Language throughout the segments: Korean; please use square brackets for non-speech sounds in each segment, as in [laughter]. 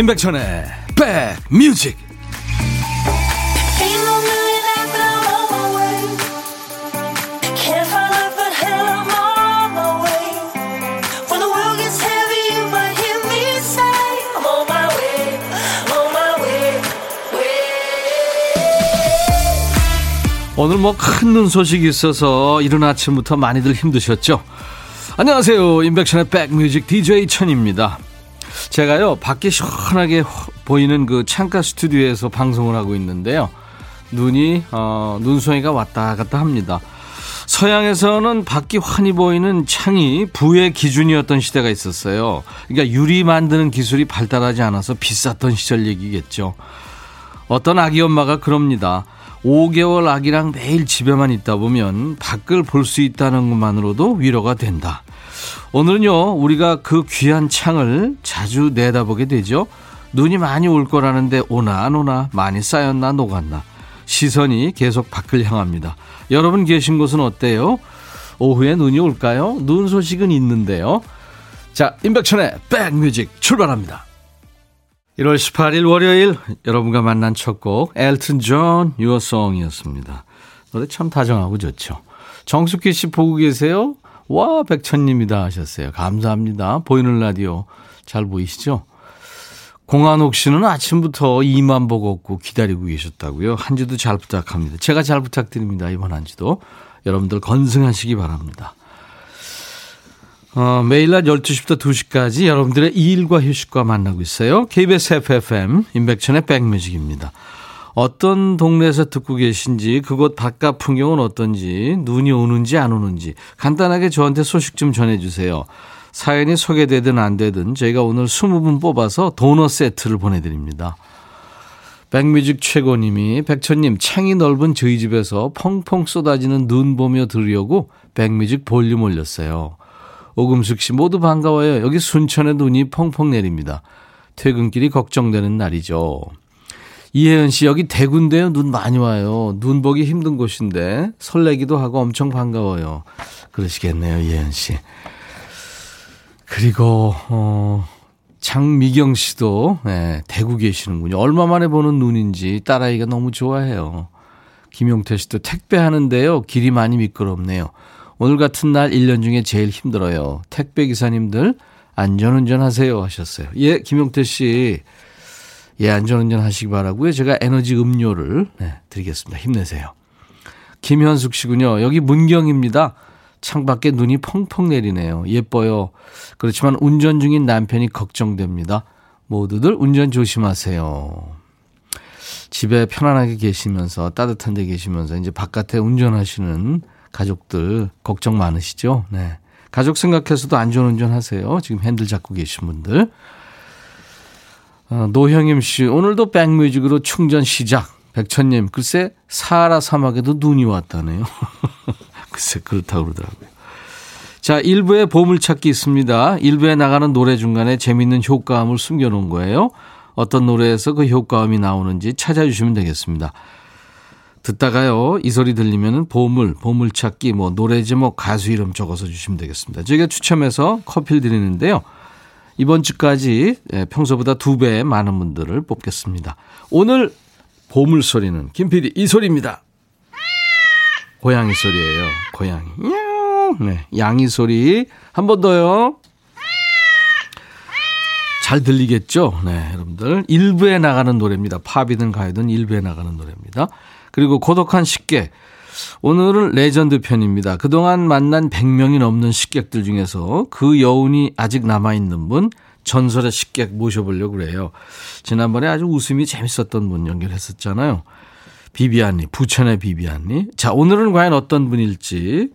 임백천의 백뮤직 오늘 뭐 큰 눈 소식이 있어서 이른 아침부터 많이들 힘드셨죠? 안녕하세요. 임백천의 백뮤직 DJ 천입니다. 제가요, 밖에 시원하게 보이는 그 창가 스튜디오에서 방송을 하고 있는데요. 눈이, 어, 눈송이가 왔다 갔다 합니다. 서양에서는 밖이 환히 보이는 창이 부의 기준이었던 시대가 있었어요. 그러니까 유리 만드는 기술이 발달하지 않아서 비쌌던 시절 얘기겠죠. 어떤 아기 엄마가 그럽니다. 5개월 아기랑 매일 집에만 있다 보면 밖을 볼 수 있다는 것만으로도 위로가 된다. 오늘은요, 우리가 그 귀한 창을 자주 내다보게 되죠. 눈이 많이 올 거라는데 오나 안 오나, 많이 쌓였나 녹았나. 시선이 계속 밖을 향합니다. 여러분 계신 곳은 어때요? 오후에 눈이 올까요? 눈 소식은 있는데요. 자, 임백천의 백뮤직 출발합니다. 1월 18일 월요일 여러분과 만난 첫 곡 엘튼 존 Your Song이었습니다. 노래 참 다정하고 좋죠. 정숙희 씨 보고 계세요? 와 백천님이다 하셨어요. 감사합니다. 보이는 라디오 잘 보이시죠? 공한옥 씨는 아침부터 이만 보고 없고 기다리고 계셨다고요. 한 주도 잘 부탁합니다. 제가 잘 부탁드립니다. 이번 한 주도. 여러분들 건승하시기 바랍니다. 어, 매일 낮 12시부터 2시까지 여러분들의 일과 휴식과 만나고 있어요. KBS FFM 인백천의 백뮤직입니다. 어떤 동네에서 듣고 계신지 그곳 바깥 풍경은 어떤지 눈이 오는지 안 오는지 간단하게 저한테 소식 좀 전해주세요. 사연이 소개되든 안 되든 저희가 오늘 20분 뽑아서 도넛 세트를 보내드립니다. 백뮤직 최고님이 백천님 창이 넓은 저희 집에서 펑펑 쏟아지는 눈 보며 들으려고 백뮤직 볼륨 올렸어요. 오금숙 씨 모두 반가워요. 여기 순천에 눈이 펑펑 내립니다. 퇴근길이 걱정되는 날이죠. 이혜연 씨 여기 대구인데요. 눈 많이 와요. 눈 보기 힘든 곳인데 설레기도 하고 엄청 반가워요. 그러시겠네요. 이혜연 씨. 그리고 어 장미경 씨도 네, 대구 계시는군요. 얼마 만에 보는 눈인지 딸아이가 너무 좋아해요. 김용태 씨도 택배하는데요. 길이 많이 미끄럽네요. 오늘 같은 날 1년 중에 제일 힘들어요. 택배 기사님들 안전운전 하세요 하셨어요. 예, 김용태 씨. 예, 안전운전 하시기 바라고요. 제가 에너지 음료를 네, 드리겠습니다. 힘내세요. 김현숙 씨군요. 여기 문경입니다. 창밖에 눈이 펑펑 내리네요. 예뻐요. 그렇지만 운전 중인 남편이 걱정됩니다. 모두들 운전 조심하세요. 집에 편안하게 계시면서 따뜻한 데 계시면서 이제 바깥에 운전하시는 가족들 걱정 많으시죠? 네. 가족 생각해서도 안전운전 하세요. 지금 핸들 잡고 계신 분들. 어, 노형임 씨, 오늘도 백뮤직으로 충전 시작. 백천님, 글쎄, 사하라 사막에도 눈이 왔다네요. [laughs] 글쎄, 그렇다고 그러더라고요. 자, 1부에 보물찾기 있습니다. 1부에 나가는 노래 중간에 재밌는 효과음을 숨겨놓은 거예요. 어떤 노래에서 그 효과음이 나오는지 찾아주시면 되겠습니다. 듣다가요, 이 소리 들리면은 보물, 보물찾기, 뭐, 노래 제목, 가수 이름 적어서 주시면 되겠습니다. 저희가 추첨해서 커피를 드리는데요. 이번 주까지 예, 평소보다 두 배 많은 분들을 뽑겠습니다. 오늘 보물 소리는 김PD 이 소리입니다. 고양이 소리예요. 고양이. 네, 양이 소리. 한 번 더요. 잘 들리겠죠? 네, 여러분들. 1부에 나가는 노래입니다. 팝이든 가요든 1부에 나가는 노래입니다. 그리고 고독한 식객. 오늘은 레전드 편입니다. 그동안 만난 100명이 넘는 식객들 중에서 그 여운이 아직 남아있는 분, 전설의 식객 모셔보려고 그래요. 지난번에 아주 웃음이 재밌었던 분 연결했었잖아요. 비비안니, 부천의 비비안니. 자, 오늘은 과연 어떤 분일지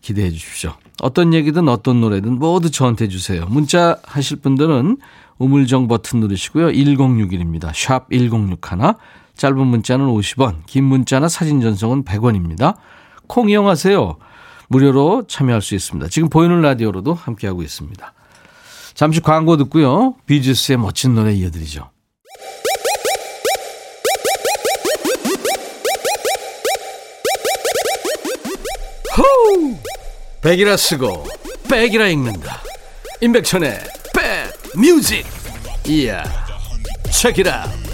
기대해 주십시오. 어떤 얘기든 어떤 노래든 모두 저한테 주세요. 문자 하실 분들은 우물정 버튼 누르시고요. 1061입니다. 샵 1061. 짧은 문자는 50원, 긴 문자나 사진 전송은 100원입니다. 콩 이용하세요. 무료로 참여할 수 있습니다. 지금 보이는 라디오로도 함께하고 있습니다. 잠시 광고 듣고요. 비즈스의 멋진 노래 이어드리죠. 호우! 백이라 쓰고 백이라 읽는다. 임백천의 백 Music. 이야. Out.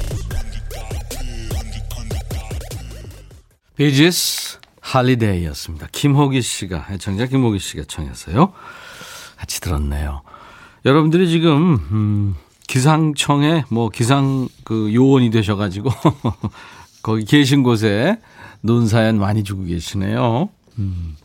비지스 Holiday였습니다. 김호기 씨가 애청자 김호기 씨가 청했어요. 같이 들었네요. 여러분들이 지금 음, 기상청에 뭐 기상 그 요원이 되셔가지고 [laughs] 거기 계신 곳에 눈 사연 많이 주고 계시네요. 음.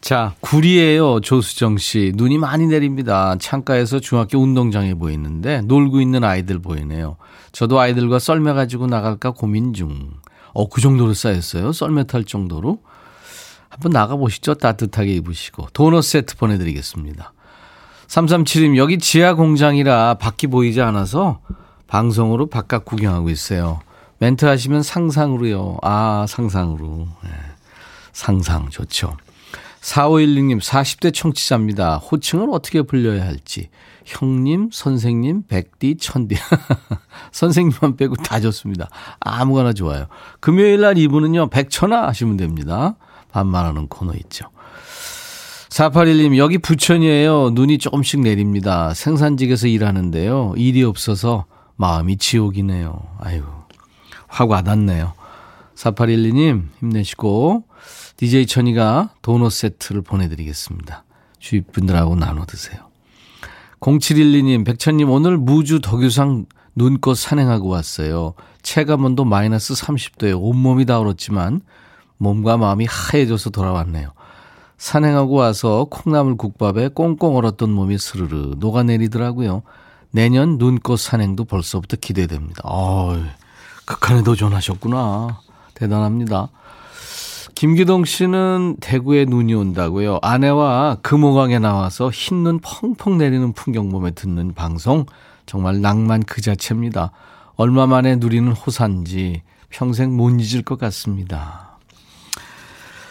자, 구리에요, 조수정 씨. 눈이 많이 내립니다. 창가에서 중학교 운동장에 보이는데 놀고 있는 아이들 보이네요. 저도 아이들과 썰매 가지고 나갈까 고민 중. 어, 그 정도로 쌓였어요? 썰매 탈 정도로? 한번 나가보시죠. 따뜻하게 입으시고. 도넛 세트 보내드리겠습니다. 3372님, 여기 지하 공장이라 밖이 보이지 않아서 방송으로 바깥 구경하고 있어요. 멘트 하시면 상상으로요. 아, 상상으로. 네. 상상 좋죠. 4516님, 40대 청취자입니다. 호칭을 어떻게 불려야 할지. 형님, 선생님, 백디, 천디. [laughs] 선생님만 빼고 다 좋습니다. 아무거나 좋아요. 금요일 날 이분은요, 백천아 하시면 됩니다. 반말하는 코너 있죠. 4811님, 여기 부천이에요. 눈이 조금씩 내립니다. 생산직에서 일하는데요. 일이 없어서 마음이 지옥이네요. 아유, 확 와닿네요. 4812님, 힘내시고, DJ 천이가 도넛 세트를 보내드리겠습니다. 주위 분들하고 나눠 드세요. 0712님, 백천님, 오늘 무주 덕유상 눈꽃 산행하고 왔어요. 체감온도 마이너스 30도에 온몸이 다 얼었지만 몸과 마음이 하얘져서 돌아왔네요. 산행하고 와서 콩나물 국밥에 꽁꽁 얼었던 몸이 스르르 녹아내리더라고요. 내년 눈꽃 산행도 벌써부터 기대됩니다. 어, 극한에 도전하셨구나. 대단합니다. 김기동 씨는 대구에 눈이 온다고요. 아내와 금호강에 나와서 흰눈 펑펑 내리는 풍경 보며 듣는 방송 정말 낭만 그 자체입니다. 얼마 만에 누리는 호산지 평생 못 잊을 것 같습니다.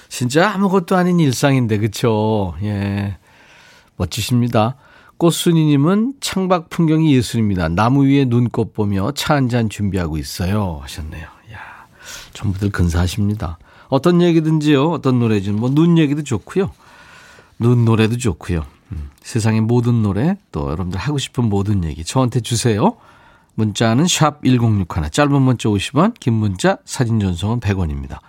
진짜 아무것도 아닌 일상인데 그쵸? 예. 멋지십니다. 꽃순이님은 창밖 풍경이 예술입니다. 나무 위에 눈꽃 보며 차 한 잔 준비하고 있어요. 하셨네요. 야 전부들 근사하십니다. 어떤 얘기든지요. 어떤 노래든 뭐 눈 얘기도 좋고요. 눈 노래도 좋고요. 음, 세상의 모든 노래 또 여러분들 하고 싶은 모든 얘기 저한테 주세요. 문자는 샵 1061, 짧은 문자 50원, 긴 문자 사진 전송은 100원입니다.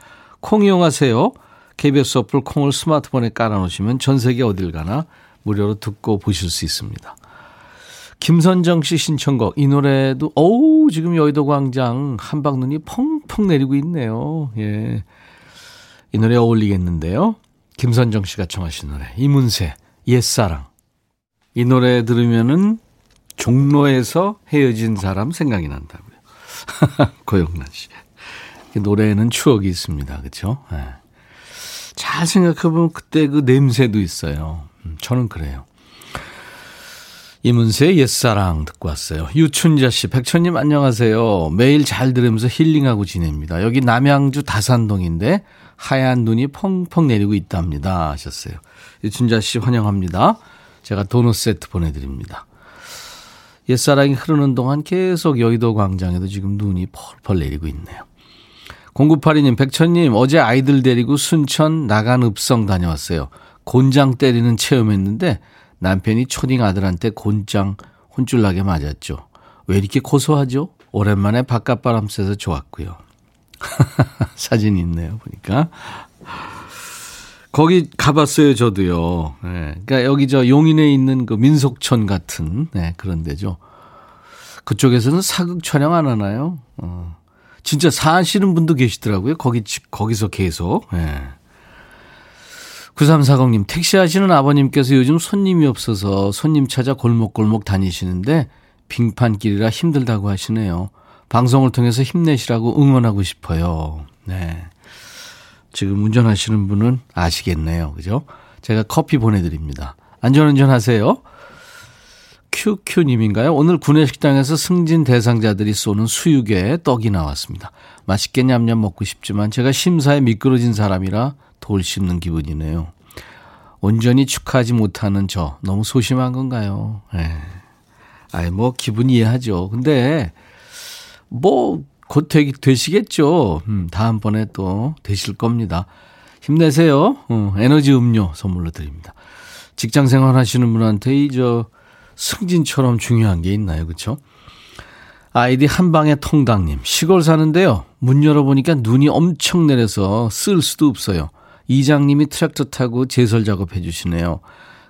콩 이용하세요. KBS 어플 콩을 스마트폰에 깔아놓으시면 전 세계 어딜 가나 무료로 듣고 보실 수 있습니다. 김선정 씨 신청곡 이 노래도 어우 지금 여의도 광장 한방눈이 펑펑 내리고 있네요. 예. 이 노래 어울리겠는데요. 김선정 씨가 청하신 노래 이문세 옛사랑 이 노래 들으면은 종로에서 헤어진 사람 생각이 난다고요. [laughs] 고영란 씨. 노래에는 추억이 있습니다. 그렇죠? 네. 잘 생각해보면 그때 그 냄새도 있어요. 음, 저는 그래요. 이문세의 옛사랑 듣고 왔어요. 유춘자 씨, 백천님 안녕하세요. 매일 잘 들으면서 힐링하고 지냅니다. 여기 남양주 다산동인데 하얀 눈이 펑펑 내리고 있답니다. 하셨어요. 유춘자 씨 환영합니다. 제가 도넛 세트 보내드립니다. 옛사랑이 흐르는 동안 계속 여의도 광장에도 지금 눈이 펄펄 내리고 있네요. 0982님, 백천님, 어제 아이들 데리고 순천 나간 읍성 다녀왔어요. 곤장 때리는 체험했는데 남편이 초딩 아들한테 곤장 혼쭐나게 맞았죠. 왜 이렇게 고소하죠? 오랜만에 바깥바람 쐬서 좋았고요. [laughs] 사진이 있네요, 보니까. 거기 가봤어요, 저도요. 네. 그러니까 여기 저 용인에 있는 그 민속촌 같은 네, 그런 데죠. 그쪽에서는 사극 촬영 안 하나요? 어. 진짜 사시는 분도 계시더라고요. 거기, 거기서 계속. 네. 9340님, 택시 하시는 아버님께서 요즘 손님이 없어서 손님 찾아 골목골목 다니시는데 빙판길이라 힘들다고 하시네요. 방송을 통해서 힘내시라고 응원하고 싶어요. 네. 지금 운전하시는 분은 아시겠네요. 그죠? 제가 커피 보내드립니다. 안전운전 하세요. 큐큐님인가요? 오늘 구내식당에서 승진 대상자들이 쏘는 수육에 떡이 나왔습니다. 맛있게 냠냠 먹고 싶지만 제가 심사에 미끄러진 사람이라 돌 씹는 기분이네요. 온전히 축하하지 못하는 저 너무 소심한 건가요? 네. 아이 뭐 기분 이해하죠. 근데 뭐곧 되시겠죠. 음, 다음번에 또 되실 겁니다. 힘내세요. 어, 에너지 음료 선물로 드립니다. 직장 생활 하시는 분한테 이 저 승진처럼 중요한 게 있나요? 그렇죠? 아이디 한방의 통당님, 시골 사는데요. 문 열어보니까 눈이 엄청 내려서 쓸 수도 없어요. 이장님이 트랙터 타고 제설 작업해 주시네요.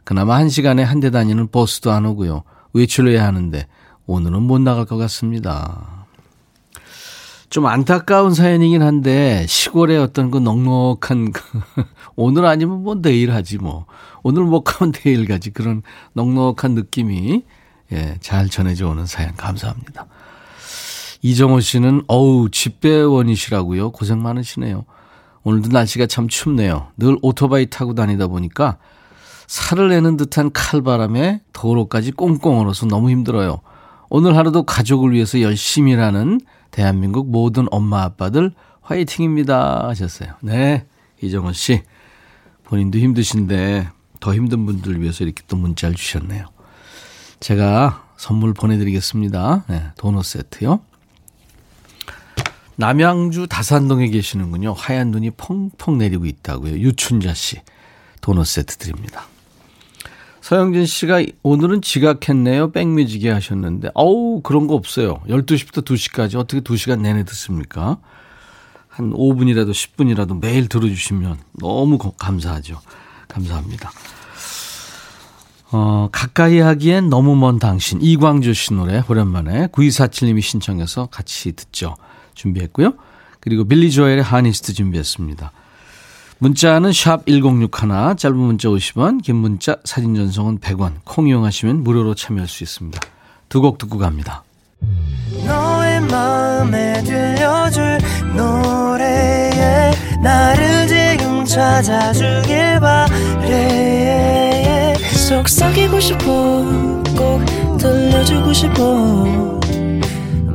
그나마 한 시간에 한 대 다니는 버스도 안 오고요. 외출해야 을 하는데 오늘은 못 나갈 것 같습니다. 좀 안타까운 사연이긴 한데 시골의 어떤 그 넉넉한 그 [laughs] 오늘 아니면 뭐 내일 하지 뭐 오늘 못 가면 내일 가지 그런 넉넉한 느낌이 예, 잘 전해져 오는 사연 감사합니다. 이정호 씨는 어우 집배원이시라고요. 고생 많으시네요. 오늘도 날씨가 참 춥네요. 늘 오토바이 타고 다니다 보니까 살을 내는 듯한 칼바람에 도로까지 꽁꽁 얼어서 너무 힘들어요. 오늘 하루도 가족을 위해서 열심히 일하는 대한민국 모든 엄마 아빠들 화이팅입니다 하셨어요. 네, 이정호 씨 본인도 힘드신데 더 힘든 분들 위해서 이렇게 또 문자를 주셨네요. 제가 선물 보내드리겠습니다. 네, 도넛 세트요. 남양주 다산동에 계시는군요. 하얀 눈이 펑펑 내리고 있다고요. 유춘자 씨. 도넛 세트 드립니다. 서영진 씨가 오늘은 지각했네요. 백뮤직에 하셨는데, 어우, 그런 거 없어요. 12시부터 2시까지 어떻게 2시간 내내 듣습니까? 한 5분이라도 10분이라도 매일 들어주시면 너무 감사하죠. 감사합니다. 어, 가까이 하기엔 너무 먼 당신. 이광주 씨 노래 오랜만에 9247님이 신청해서 같이 듣죠. 준비했고요. 그리고 빌리 조엘의 하니스트 준비했습니다. 문자는 샵 1061, 짧은 문자 50원, 긴 문자 사진 전송은 100원, 콩 이용하시면 무료로 참여할 수 있습니다. 두 곡 듣고 갑니다. 너의 마음에 들려줄 노래에 나를 지금 찾아주길 바래 속삭이고 싶어 꼭 들려주고 싶어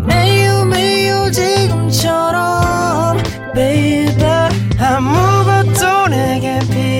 매우 매우 지금처럼 baby 내게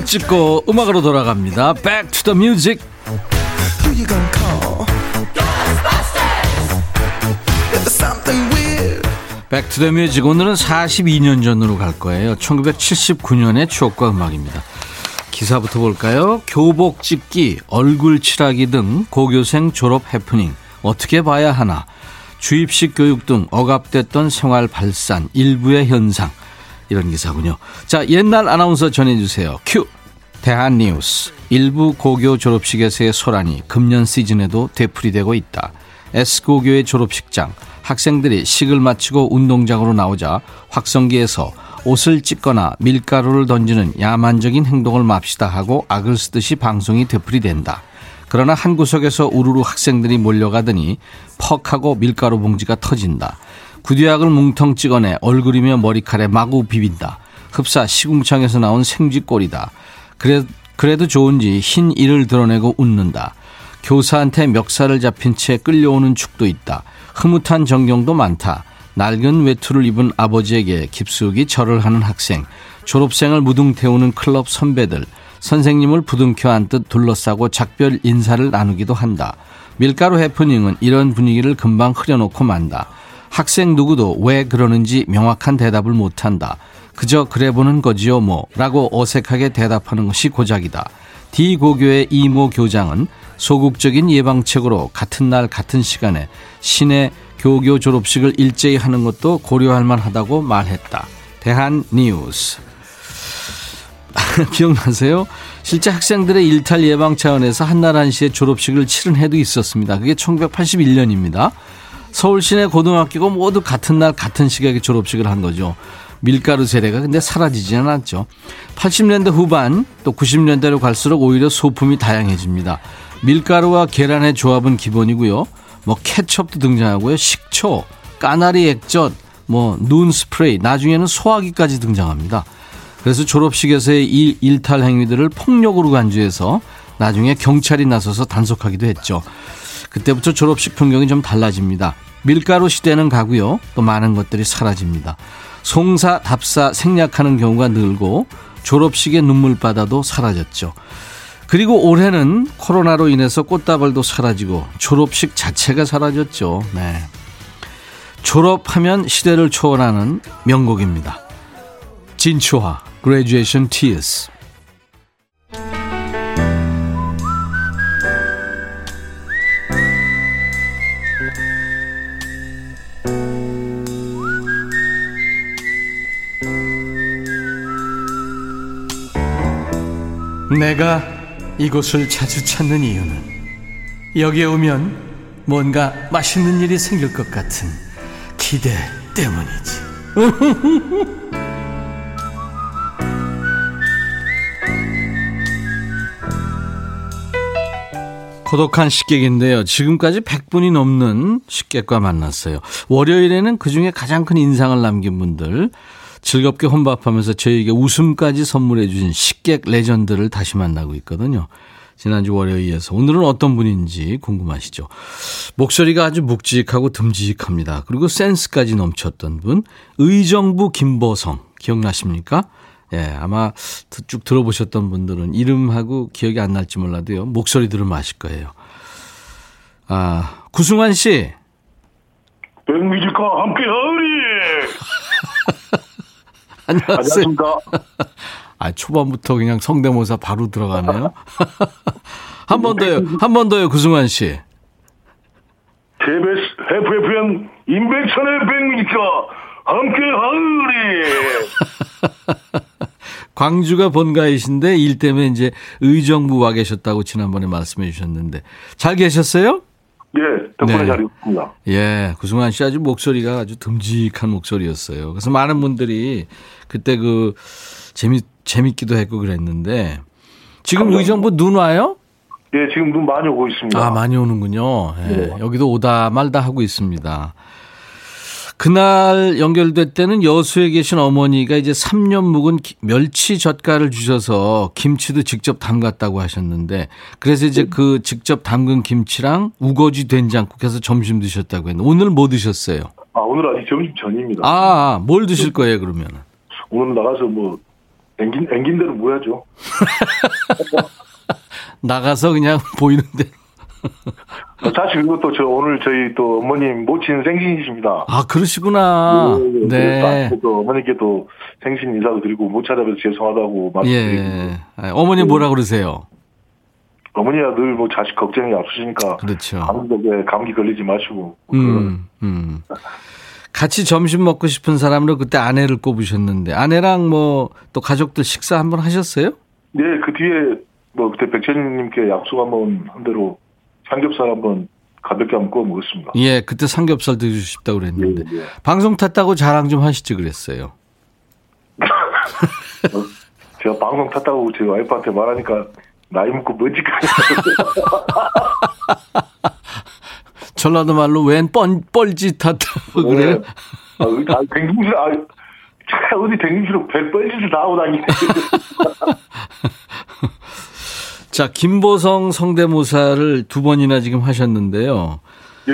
추억 찍고 음악으로 돌아갑니다. Back to the music. Back to the Music 오늘은 42년 전으로 갈 거예요. 1979년의 추억과 음악입니다. 기사부터 볼까요? 교복 찢기, 얼굴 칠하기 등 고교생 졸업 해프닝 어떻게 봐야 하나? 주입식 교육 등 억압됐던 생활 발산 일부의 현상 이런 기사군요. 자, 옛날 아나운서 전해주세요. 큐. 대한뉴스. 일부 고교 졸업식에서의 소란이 금년 시즌에도 되풀이되고 있다. S고교의 졸업식장. 학생들이 식을 마치고 운동장으로 나오자 확성기에서 옷을 찢거나 밀가루를 던지는 야만적인 행동을 맙시다 하고 악을 쓰듯이 방송이 되풀이된다. 그러나 한 구석에서 우르르 학생들이 몰려가더니 퍽 하고 밀가루 봉지가 터진다. 구두약을 뭉텅 찍어내 얼굴이며 머리칼에 마구 비빈다. 흡사 시궁창에서 나온 생쥐꼴이다. 그래, 그래도 좋은지 흰 이를 드러내고 웃는다. 교사한테 멱살을 잡힌 채 끌려오는 축도 있다. 흐뭇한 전경도 많다. 낡은 외투를 입은 아버지에게 깊숙이 절을 하는 학생. 졸업생을 무등 태우는 클럽 선배들. 선생님을 부둥켜 안듯 둘러싸고 작별 인사를 나누기도 한다. 밀가루 해프닝은 이런 분위기를 금방 흐려놓고 만다. 학생 누구도 왜 그러는지 명확한 대답을 못한다. 그저 그래 보는 거지요 뭐 라고 어색하게 대답하는 것이 고작이다. D고교의 이모 교장은 소극적인 예방책으로 같은 날 같은 시간에 시내 교교 졸업식을 일제히 하는 것도 고려할 만하다고 말했다. 대한 뉴스. [laughs] 기억나세요? 실제 학생들의 일탈 예방 차원에서 한날 한시에 졸업식을 치른 해도 있었습니다. 그게 1981년입니다. 서울 시내 고등학교가 모두 같은 날 같은 시각에 졸업식을 한 거죠. 밀가루 세례가 근데 사라지지는 않죠. 80년대 후반 또 90년대로 갈수록 오히려 소품이 다양해집니다. 밀가루와 계란의 조합은 기본이고요. 뭐 케첩도 등장하고요. 식초, 까나리 액젓, 뭐 눈 스프레이, 나중에는 소화기까지 등장합니다. 그래서 졸업식에서의 일, 일탈 행위들을 폭력으로 간주해서 나중에 경찰이 나서서 단속하기도 했죠. 그때부터 졸업식 풍경이 좀 달라집니다. 밀가루 시대는 가고요. 또 많은 것들이 사라집니다. 송사, 답사, 생략하는 경우가 늘고 졸업식의 눈물바다도 사라졌죠. 그리고 올해는 코로나로 인해서 꽃다발도 사라지고 졸업식 자체가 사라졌죠. 네. 졸업하면 시대를 초월하는 명곡입니다. 진초화, Graduation Tears. 내가 이곳을 자주 찾는 이유는 여기에 오면 뭔가 맛있는 일이 생길 것 같은 기대 때문이지. [laughs] 고독한 식객인데요. 지금까지 100분이 넘는 식객과 만났어요. 월요일에는 그 중에 가장 큰 인상을 남긴 분들, 즐겁게 혼밥하면서 저에게 웃음까지 선물해 주신 식객 레전드를 다시 만나고 있거든요. 지난주 월요일에서 오늘은 어떤 분인지 궁금하시죠? 목소리가 아주 묵직하고 듬직합니다. 그리고 센스까지 넘쳤던 분 의정부 김보성 기억나십니까? 예, 아마 쭉 들어보셨던 분들은 이름하고 기억이 안 날지 몰라도요. 목소리 들으면 아실 거예요. 아, 구승환 씨. 백뮤직과 함께 하리. 안녕하세요. 안녕하십니까. 아, 초반부터 그냥 성대모사 바로 들어가네요. [laughs] 한 번 더요. 한 번 더요, 구승환 씨. KBS FFN 임백천의 백뮤직과 함께 하리. [laughs] 광주가 본가이신데 일 때문에 이제 의정부 와 계셨다고 지난번에 말씀해 주셨는데 잘 계셨어요? 예, 덕분에 네. 잘 있습니다. 예, 구승환 씨 아주 목소리가 아주 듬직한 목소리였어요. 그래서 많은 분들이 그때 그 재미 재밌기도 했고 그랬는데 지금 감사합니다. 의정부 눈 와요? 예, 지금 눈 많이 오고 있습니다. 아, 많이 오는군요. 예, 네. 여기도 오다 말다 하고 있습니다. 그날 연결될 때는 여수에 계신 어머니가 이제 3년 묵은 기- 멸치 젓갈을 주셔서 김치도 직접 담갔다고 하셨는데 그래서 이제 그 직접 담근 김치랑 우거지 된장국 해서 점심 드셨다고 했는데 오늘 뭐 드셨어요? 아, 오늘 아직 점심 전입니다. 아, 뭘 드실 거예요, 그러면? 오늘 나가서 뭐 앵긴 앵긴 대로 뭐 해야죠. [laughs] 나가서 그냥 보이는 데. [laughs] 사실 이것도 저 오늘 저희 또 어머님 모친 생신이십니다. 아, 그러시구나. 예, 예. 네. 또 어머니께 또 생신 인사도 드리고 못 찾아뵈서 죄송하다고 말씀드리고 예. 아, 어머니 뭐라 그러세요? 어머니가 늘뭐 자식 걱정이 앞서시니까 그렇죠. 감기, 감기 걸리지 마시고 음, 음. 같이 점심 먹고 싶은 사람으로 그때 아내를 꼽으셨는데 아내랑 뭐 또 가족들 식사 한번 하셨어요? 네, 그 뒤에 뭐 그때 백천님께 약속 한번 한 대로 삼겹살 한번 가볍게 한번 구워 먹었습니다. 예, 그때 삼겹살 드시고 싶다고 그랬는데 예, 예. 방송 탔다고 자랑 좀 하시지 그랬어요. [laughs] 제가 방송 탔다고 제 와이프한테 말하니까 나이 먹고 뭐지? [laughs] 전라도 말로 웬 뻔, 뻘짓 탔다고 [laughs] 그래요? 아, 아, 댕김실, 아, 차 어디 댕김실로 별 뻘짓을 다 하고 다니네. 자, 김보성 성대모사를 두 번이나 지금 하셨는데요. 예.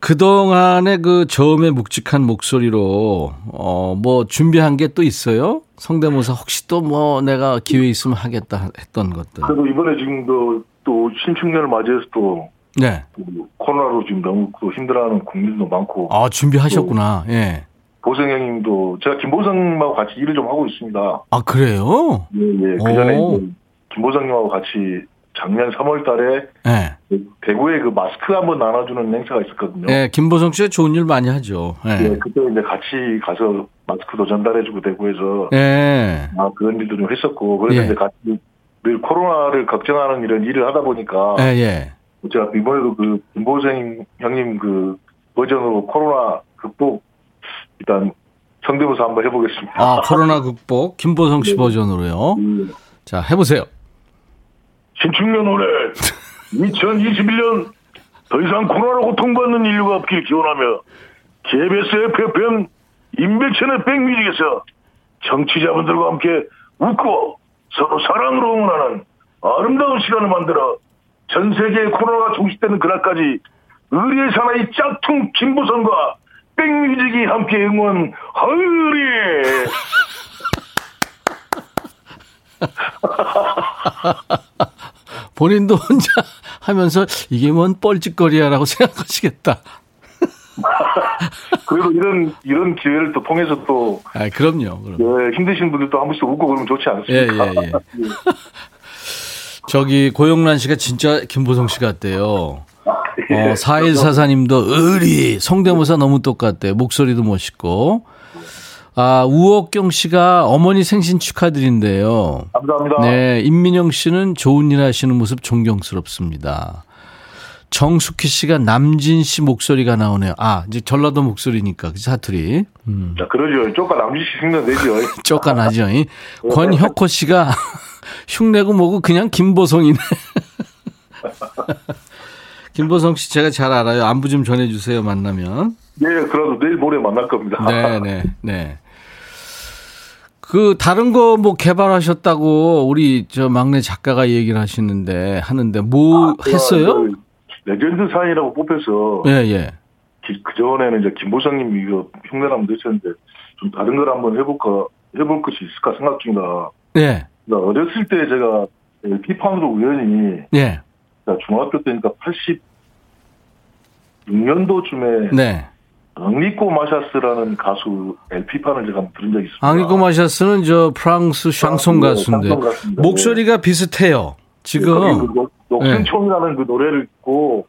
그동안의 그 저음의 묵직한 목소리로, 어, 뭐 준비한 게 또 있어요? 성대모사 혹시 또 뭐 내가 기회 있으면 하겠다 했던 것들. 그래도 이번에 지금 또, 또 신축년을 맞이해서 또, 네. 또 코로나로 지금 너무 또 힘들어하는 국민도 많고, 아, 준비하셨구나. 예. 보성 형님도, 제가 김보성님하고 같이 일을 좀 하고 있습니다. 아, 그래요? 예, 예. 그 전에 김보성님하고 같이 작년 3월 달에 예. 대구에 그 마스크 한번 나눠주는 행사가 있었거든요. 예, 김보성 씨가 좋은 일 많이 하죠. 예, 예. 그때 이제 같이 가서 마스크도 전달해주고 대구에서 예. 아, 그런 일도 좀 했었고, 그래서 예. 이제 같이 늘 코로나를 걱정하는 이런 일을 하다 보니까, 예, 예. 제가 이번에도 그, 김보생 형님 그 버전으로 코로나 극복, 일단 성대모사 한번 해보겠습니다. 아, 코로나 극복, 김보성 씨 버전으로요. 음, 자, 해보세요. 신축년 올해 2021년 더 이상 코로나로 고통받는 인류가 없길 기원하며 KBS FFM 임백천의 백뮤직에서 청취자분들과 함께 웃고 서로 사랑으로 응원하는 아름다운 시간을 만들어 전 세계의 코로나가 종식되는 그날까지 의리의 사나이 짝퉁 김보선과 백뮤직이 함께 응원 하으리 [laughs] 본인도 [laughs] 혼자 하면서 이게 뭔 뻘짓거리야라고 생각하시겠다. [laughs] 그래도 이런 이런 기회를 또 통해서 또 아, 그럼요. 그럼. 예, 힘드신 분들도 한 번씩 웃고 그러면 좋지 않습니까? 예, 예, 예. [laughs] 저기 고영란 씨가 진짜 김보성 씨 같대요. 예. 어, 4144님도 의리 성대모사 너무 똑같대. 목소리도 멋있고. 아, 우옥경 씨가 어머니 생신 축하드린대요. 감사합니다. 네, 임민영 씨는 좋은 일 하시는 모습 존경스럽습니다. 정숙희 씨가 남진 씨 목소리가 나오네요. 아, 이제 전라도 목소리니까, 그 사투리. 음, 자, 그러죠. 쪼까 남주씨 생각 내죠. [laughs] 쪼까 나죠. 이? 권혁호 씨가 [laughs] 흉내고 뭐고 그냥 김보성이네. [laughs] 김보성 씨 제가 잘 알아요. 안부 좀 전해주세요, 만나면. 예, 그래도 내일 모레 만날 겁니다. 네, 네, 네. 그 다른 거 뭐 개발하셨다고 우리 저 막내 작가가 얘기를 하시는데 하는데 뭐 했어요? 그 레전드 사인이라고 뽑혀서 예, 예. 그 전에는 이제 김보성님 이거 흉내나면 되셨는데 좀 다른 걸 한번 해볼까 해볼 것이 있을까 생각 중이다. 예. 그러니까 어렸을 때 제가 빽판으로 우연히 예. 중학교 때니까 86년도쯤에 네. 앙리꼬 마샤스라는 가수 LP판을 제가 한번 들은 적이 있습니다. 앙리코 마샤스는 저 프랑스 샹송 네, 가수인데 가수입니다. 목소리가 비슷해요. 지금 그 녹- 녹슨총이라는 그 노래를 듣고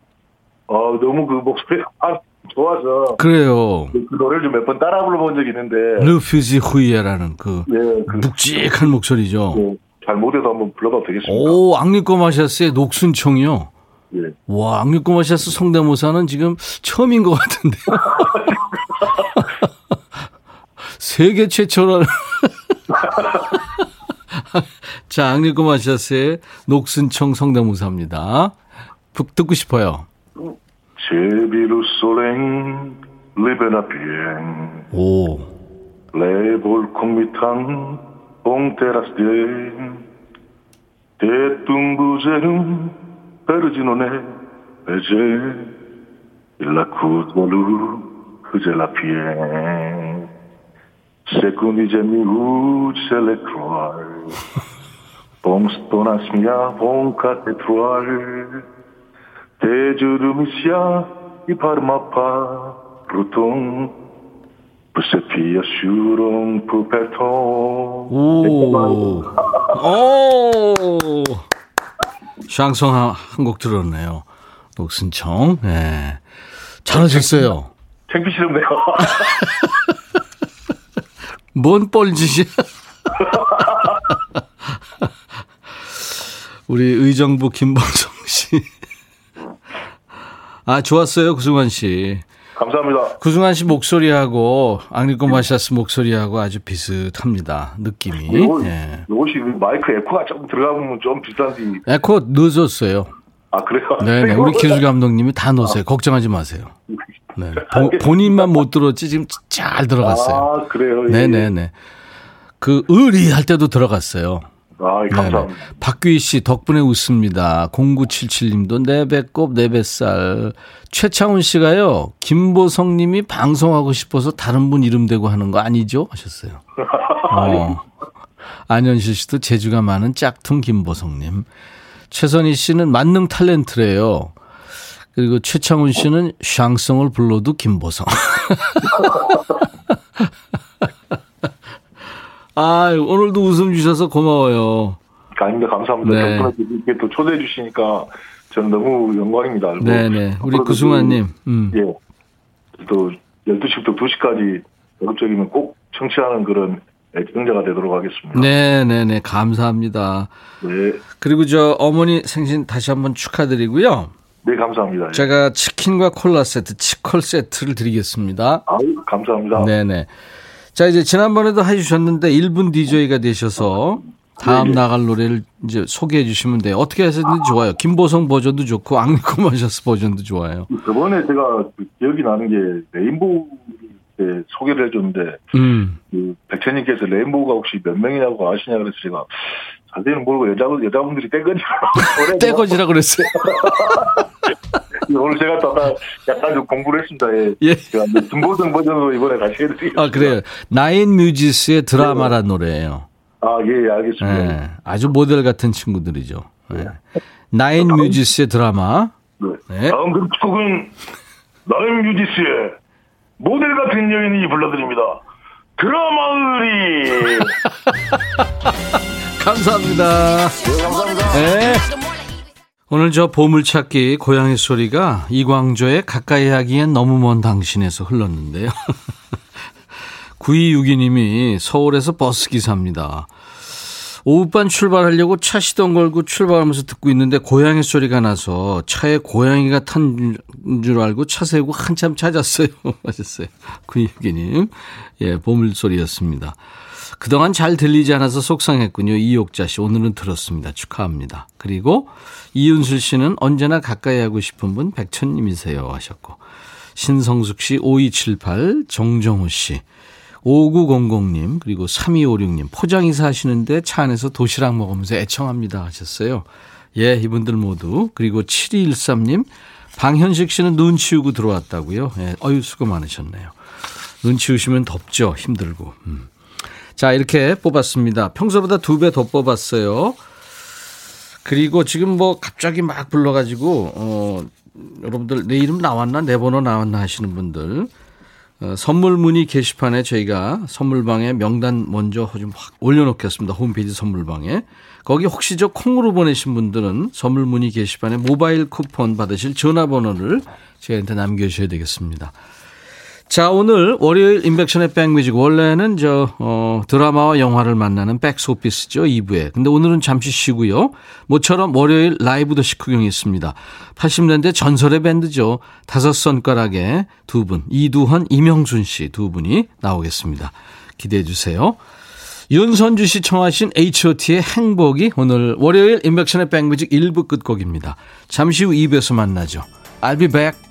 어, 너무 그 목소리가 [laughs] 아, 좋아서 그래요. 그 노래를 좀 몇 번 따라 불러본 적이 있는데 르퓨지 후이에라는 그 예, 그, 묵직한 목소리죠. 예, 잘 못해서 한번 불러봐도 되겠습니다. 오, 앙리코 마샤스의 녹순총이요. 예. 와, 마샤스 성대모사는 지금 처음인 것 같은데. [laughs] 세계 최초로. [laughs] 자, 마샤스의 녹순총 성대모사입니다. 북 듣고 싶어요. 제비루 솔랭 리베나 비엥 오, 레볼 콩미탕 봉테라스 데 대뚱부제름 베르지노네 베제 일라쿠도루 그젤라 비엥 세쿠니제미 우첼레크로알 봉스토나 샹송 한 곡 들었네요. 녹순청. 예. 잘하셨어요. 창피스럽네요. [laughs] 뭔 뻘짓이야. [laughs] 우리 의정부 김범성 씨. 아, 좋았어요, 구승환 씨. 감사합니다. 구승환 씨 목소리하고 앙리코 마샤스 목소리하고 아주 비슷합니다. 느낌이. 이거, 예. 이것이 마이크 에코가 조금 들어가면 좀 비싼지. 에코 늦었어요. 아, 그래요? 네네. 우리 [laughs] 기술 감독님이 다 넣었어요. 걱정하지 마세요. 네. 보- 본인만 못 들었지 지금 잘 들어갔어요. 아, 그래요? 예. 네네네. 그 의리 할 때도 들어갔어요. 아. 감사합니다. 박규희 씨 덕분에 웃습니다. 0977님도 네 배꼽 네 뱃살. 최창훈 씨가요. 김보성 님이 방송하고 싶어서 다른 분 이름 대고 하는 거 아니죠? 하셨어요. [laughs] 어. 안현실 씨도 재주가 많은 짝퉁 김보성 님. 최선희 씨는 만능 탤런트래요. 그리고 최창훈 씨는 샹송을 불러도 김보성. [laughs] 아, 오늘도 웃음 주셔서 고마워요. 아닙니다. 감사합니다. 네. 이렇게 또 초대해 주시니까 저는 너무 영광입니다. 네네. 우리 앞으로도 구승환님, 음. 그, 예. 또 12시부터 2시까지 적극적이면 꼭 청취하는 그런 애청자가 되도록 하겠습니다. 네네네. 감사합니다. 네. 그리고 저 어머니 생신 다시 한번 축하드리고요. 네, 감사합니다. 예. 제가 치킨과 콜라 세트, 치콜 세트를 드리겠습니다. 아유, 감사합니다. 네네. 자, 이제 지난번에도 해주셨는데 1분 DJ가 되셔서 다음 네, 네. 나갈 노래를 이제 소개해 주시면 돼요. 어떻게 하셨는지 좋아요. 김보성 버전도 좋고, 앙리코 마셔스 버전도 좋아요. 저번에 제가 그 기억이 나는 게 레인보우 때 소개를 해줬는데 음. 그 백천님께서 레인보우가 혹시 몇 명이냐고 아시냐 그래서 제가 자세히는 모르고 여자 여자분들이 떼거지라고 [laughs] 떼거지라 그랬어요. [laughs] 오늘 제가 또 약간 좀 공부를 했습니다. 예. 예. 등보등 버전으로 이번에 다시 해드리겠습니다. 아 그래요. 나인 뮤지스의 드라마란 노래예요. 아, 예, 예, 알겠습니다. 예, 아주 모델 같은 친구들이죠. 예. 나인 뮤지스의 드라마. 네. 네. 다음 곡은 나인 뮤지스의 모델 같은 여인이 불러드립니다. 드라마의리. [laughs] 감사합니다. 네, 감사합니다. 네. 오늘 저 보물찾기 고양이 소리가 이광조의 가까이 하기엔 너무 먼 당신에서 흘렀는데요. [laughs] 9262님이 서울에서 버스 기사입니다. 오후반 출발하려고 차 시동 걸고 출발하면서 듣고 있는데 고양이 소리가 나서 차에 고양이가 탄 줄 알고 차 세우고 한참 찾았어요. [laughs] 하셨어요. 9262님. 예, 보물 소리였습니다. 그동안 잘 들리지 않아서 속상했군요. 이옥자 씨. 오늘은 들었습니다. 축하합니다. 그리고 이윤슬 씨는 언제나 가까이 하고 싶은 분 백천님이세요. 하셨고. 신성숙 씨, 5278, 정정호 씨. 5900님, 그리고 3256님, 포장이사 하시는데 차 안에서 도시락 먹으면서 애청합니다 하셨어요. 예, 이분들 모두. 그리고 7213님, 방현식 씨는 눈 치우고 들어왔다고요. 예, 어유 수고 많으셨네요. 눈 치우시면 덥죠. 힘들고. 음. 자, 이렇게 뽑았습니다. 평소보다 두 배 더 뽑았어요. 그리고 지금 뭐 갑자기 막 불러가지고, 어, 여러분들 내 이름 나왔나? 내 번호 나왔나 하시는 분들. 어, 선물 문의 게시판에 저희가 선물방에 명단 먼저 좀 확 올려놓겠습니다. 홈페이지 선물방에. 거기 혹시 저 콩으로 보내신 분들은 선물 문의 게시판에 모바일 쿠폰 받으실 전화번호를 저희한테 남겨주셔야 되겠습니다. 자, 오늘 월요일 인백션의 백뮤직. 원래는 저, 어, 드라마와 영화를 만나는 백스오피스죠. 2부에. 근데 오늘은 잠시 쉬고요. 모처럼 월요일 라이브도 식후경이 있습니다. 80년대 전설의 밴드죠. 다섯 손가락의 두 분. 이두헌, 이명순 씨 두 분이 나오겠습니다. 기대해 주세요. 윤선주 씨 청하신 H.O.T의 행복이 오늘 월요일 인백션의 백뮤직 1부 끝곡입니다. 잠시 후 2부에서 만나죠. I'll be back.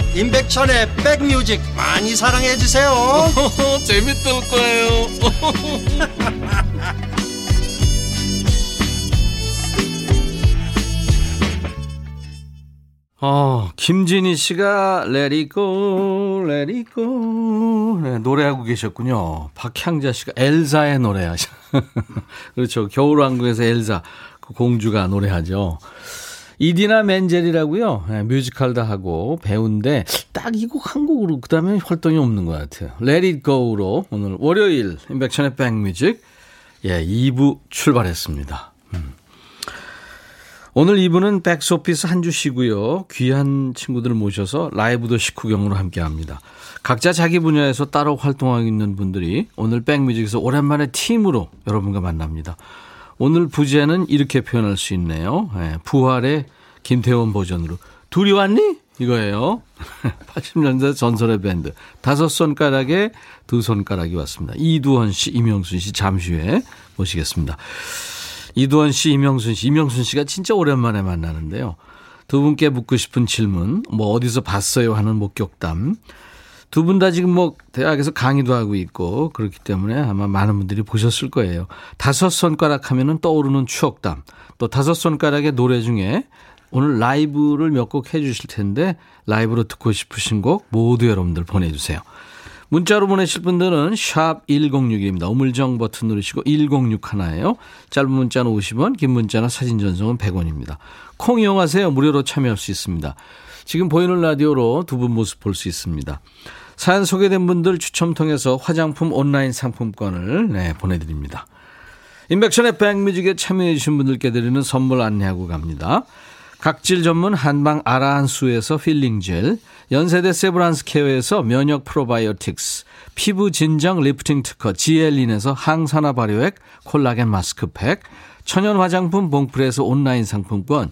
임백천의 백뮤직 많이 사랑해 주세요 [laughs] 재밌을 거예요 [laughs] 어, 김진희 씨가 Let it go, let it go 네, 노래하고 계셨군요. 박향자 씨가 엘사의 노래하셔. [laughs] 그렇죠. 겨울왕국에서 엘사 그 공주가 노래하죠. 이디나 멘젤이라고요. 네, 뮤지컬도 하고 배우인데 딱 이 곡 한 곡으로 그다음에 활동이 없는 것 같아요. Let It Go로 오늘 월요일 인백션의 백뮤직 예 2부 출발했습니다. 음. 오늘 2부는 백스오피스 한 주 쉬고요. 귀한 친구들 모셔서 라이브도 식후경으로 함께합니다. 각자 자기 분야에서 따로 활동하고 있는 분들이 오늘 백뮤직에서 오랜만에 팀으로 여러분과 만납니다. 오늘 부제는 이렇게 표현할 수 있네요. 네, 부활의 김태원 버전으로. 둘이 왔니? 이거예요. [laughs] 80년대 전설의 밴드. 다섯 손가락에 두 손가락이 왔습니다. 이두헌 씨, 이명순 씨 잠시 후에 모시겠습니다. 이두헌 씨, 이명순 씨. 이명순 씨가 진짜 오랜만에 만나는데요. 두 분께 묻고 싶은 질문, 뭐 어디서 봤어요 하는 목격담. 두 분 다 지금 뭐 대학에서 강의도 하고 있고 그렇기 때문에 아마 많은 분들이 보셨을 거예요. 다섯 손가락 하면은 떠오르는 추억담. 또 다섯 손가락의 노래 중에 오늘 라이브를 몇 곡 해주실 텐데 라이브로 듣고 싶으신 곡 모두 여러분들 보내주세요. 문자로 보내실 분들은 샵 1061입니다. 우물정 버튼 누르시고 106 하나예요. 짧은 문자는 50원, 긴 문자나 사진 전송은 100원입니다. 콩 이용하세요. 무료로 참여할 수 있습니다. 지금 보이는 라디오로 두 분 모습 볼 수 있습니다. 사연 소개된 분들 추첨 통해서 화장품 온라인 상품권을 네, 보내드립니다. 임백천의 백뮤직에 참여해 주신 분들께 드리는 선물 안내하고 갑니다. 각질 전문 한방 아라한수에서 peeling gel, 연세대 세브란스 케어에서 면역 프로바이오틱스, 피부 진정 리프팅 특허 지엘린에서 항산화 발효액 콜라겐 마스크팩, 천연 화장품 봉프에서 온라인 상품권,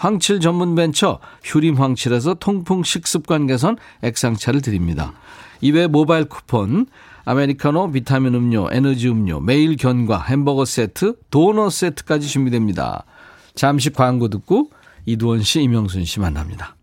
황칠 전문 벤처 휴림 황칠에서 통풍 식습관 개선 액상차를 드립니다. 이외 모바일 쿠폰, 아메리카노, 비타민 음료, 에너지 음료, 매일 견과, 햄버거 세트, 도넛 세트까지 준비됩니다. 잠시 광고 듣고 이두원 씨, 이명순 씨 만납니다.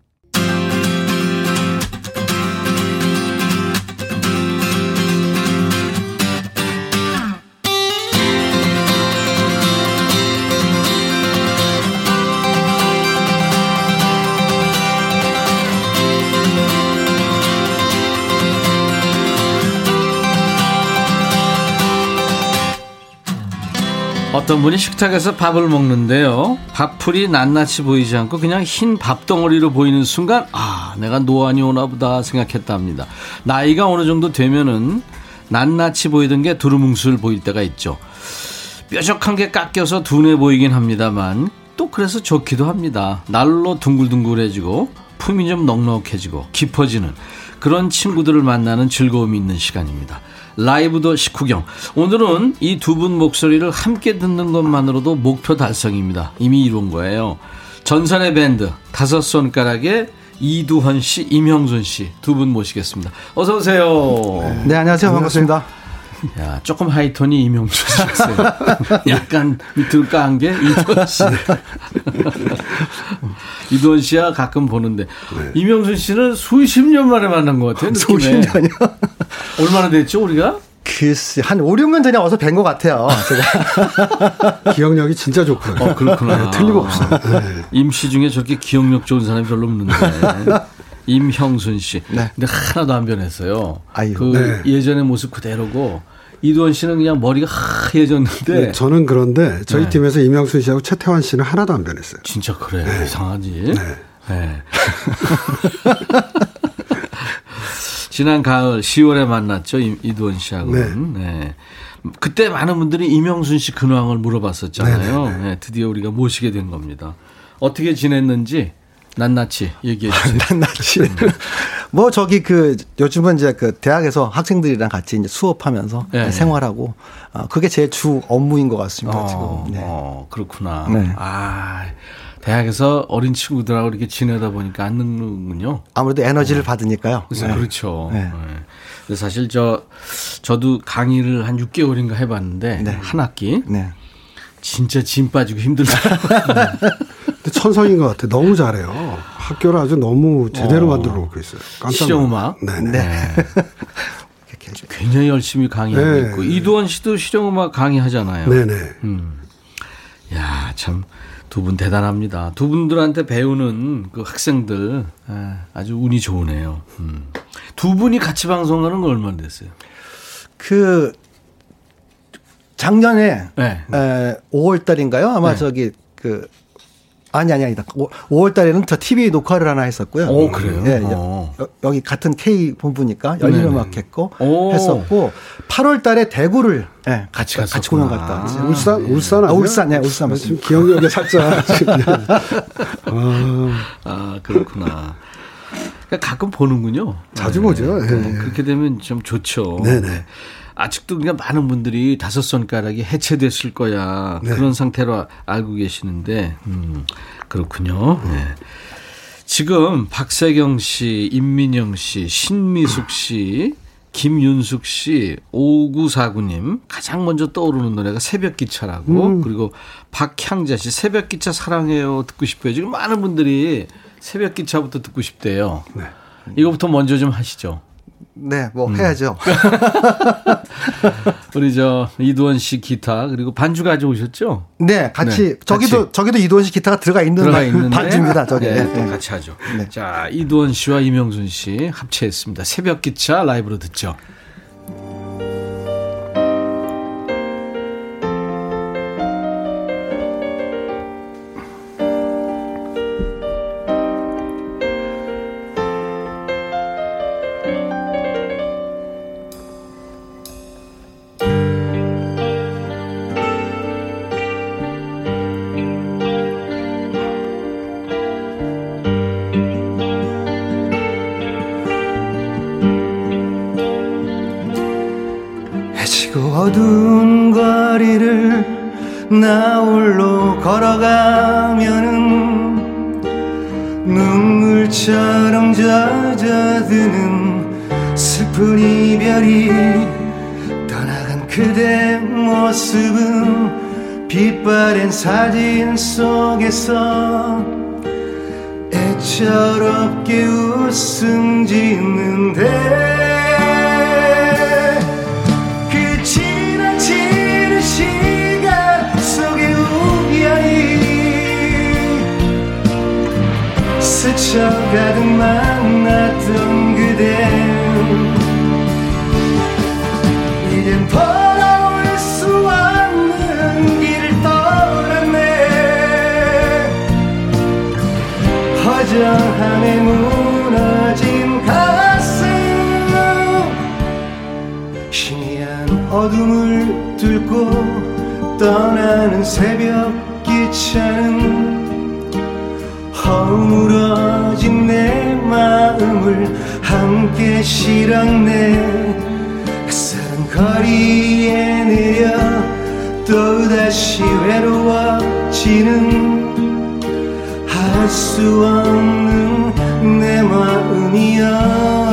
어떤 분이 식탁에서 밥을 먹는데요. 밥풀이 낱낱이 보이지 않고 그냥 흰 밥덩어리로 보이는 순간 아 내가 노안이 오나 보다 생각했답니다. 나이가 어느 정도 되면은 낱낱이 보이던 게 두루뭉술 보일 때가 있죠. 뾰족한 게 깎여서 둔해 보이긴 합니다만 또 그래서 좋기도 합니다. 날로 둥글둥글해지고 품이 좀 넉넉해지고 깊어지는 그런 친구들을 만나는 즐거움이 있는 시간입니다. 라이브도 식후경. 오늘은 이 두 분 목소리를 함께 듣는 것만으로도 목표 달성입니다. 이미 이룬 거예요. 전선의 밴드 다섯 손가락의 이두헌 씨, 임형순 씨두 분 모시겠습니다. 어서 오세요. 네, 안녕하세요. 반갑습니다. 야, 조금 하이톤이 임용준 씨였어요. [laughs] 약간 깐게 이두원 씨. [laughs] 이두원 씨야 가끔 보는데. 네. 임용준 씨는 수십 년 만에 만난 것 같아요. 느낌에. 수십 년이요? 얼마나 됐죠, 우리가? 글쎄, 한 5, 6년 전에 와서 뵌 것 같아요. 제가. [laughs] 기억력이 진짜 좋구나. 어, 그렇구나. 네, 틀림없어요. 네. 임씨 중에 저렇게 기억력 좋은 사람이 별로 없는데. 임형순 씨. 네. 근데 하나도 안 변했어요. 아유. 그 네. 예전의 모습 그대로고 이두원 씨는 그냥 머리가 하얘졌는데. 네, 저는 그런데 저희 네. 팀에서 임형순 씨하고 최태환 씨는 하나도 안 변했어요. 진짜 그래. 네. 이상하지. 네. [laughs] 지난 가을 10월에 만났죠. 이두원 씨하고는. 네. 그때 많은 분들이 임영순 씨 근황을 물어봤었잖아요. 네, 드디어 우리가 모시게 된 겁니다. 어떻게 지냈는지 낱낱이 얘기해 주세요. 낱낱이. [laughs] 뭐 저기 그 요즘은 이제 그 대학에서 학생들이랑 같이 이제 수업하면서 네. 생활하고 어, 그게 제 주 업무인 것 같습니다. 어, 지금. 네. 어, 그렇구나. 네. 아. 대학에서 어린 친구들하고 이렇게 지내다 보니까 안 늙는군요. 아무래도 에너지를 네. 받으니까요. 그래서 네. 그렇죠. 네. 네. 사실 저 저도 강의를 한 6개월인가 해봤는데 네. 한 학기. 네. 진짜 짐 빠지고 힘들더라고요. [laughs] 근데 천성인 것 같아. 너무 잘해요. 학교를 아주 너무 제대로 어. 만들어 놓고 있어요. 실용음악. 네네. 네. [laughs] 굉장히 열심히 강의하고 네. 있고 이두원 씨도 실용음악 강의하잖아요. 네네. 음. 야, 참 두 분 대단합니다. 두 분들한테 배우는 그 학생들 아주 운이 좋으네요. 음. 두 분이 같이 방송하는 건 얼마나 됐어요? 그 작년에 네. 에, 5월 달인가요? 아마 네. 저기 그 아니 아니 아니다. 5 월 달에는 저 TV 녹화를 하나 했었고요. 오, 그래요? 예. 어. 여 기 같은 K 본부니까 열린 음악 했고 오. 했었고 8월 달에 대구를 예, 같이 갔 같이 공연 갔다. 아. 울산 울산 아, 울산 네, 울산 맞습니다. 기억력에 살짝 [laughs] 아. 아, 그렇구나. 그러니까 가끔 보는군요. 자주 네. 보죠. 네. 그렇게 되면 좀 좋죠. 네네. 아직도 그냥 많은 분들이 다섯 손가락이 해체됐을 거야 네. 그런 상태로 알고 계시는데 음, 그렇군요. 네. 지금 박세경 씨, 임민영 씨, 신미숙 씨, 김윤숙 씨, 5949님 가장 먼저 떠오르는 노래가 새벽기차라고 음. 그리고 박향자 씨 새벽기차 사랑해요 듣고 싶어요. 지금 많은 분들이 새벽기차부터 듣고 싶대요. 네. 이거부터 먼저 좀 하시죠. 네, 뭐 음. 해야죠. [laughs] 우리 저 이두원 씨 기타 그리고 반주 가져오셨죠? 네, 같이 네, 저기도 같이. 저기도 이두원 씨 기타가 들어가 있는 들어가 있는 반주입니다. 저기 네, 네. 같이 하죠. 네. 자, 이두원 씨와 이명순 씨 합체했습니다. 새벽 기차 라이브로 듣죠. 이별이 떠나간 그대 모습은 빛바랜 사진 속에서 애처롭게 웃음 짓는데 스쳐가듯 만났던 그대 허전함에 무너진 가슴. 희미한 어둠을 뚫고 떠나는 새벽 기차는 허물어진 내 마음을 함께 실었네. 햇살은 거리에 내려 또다시 외로워지는 할 수 없는 내 마음이야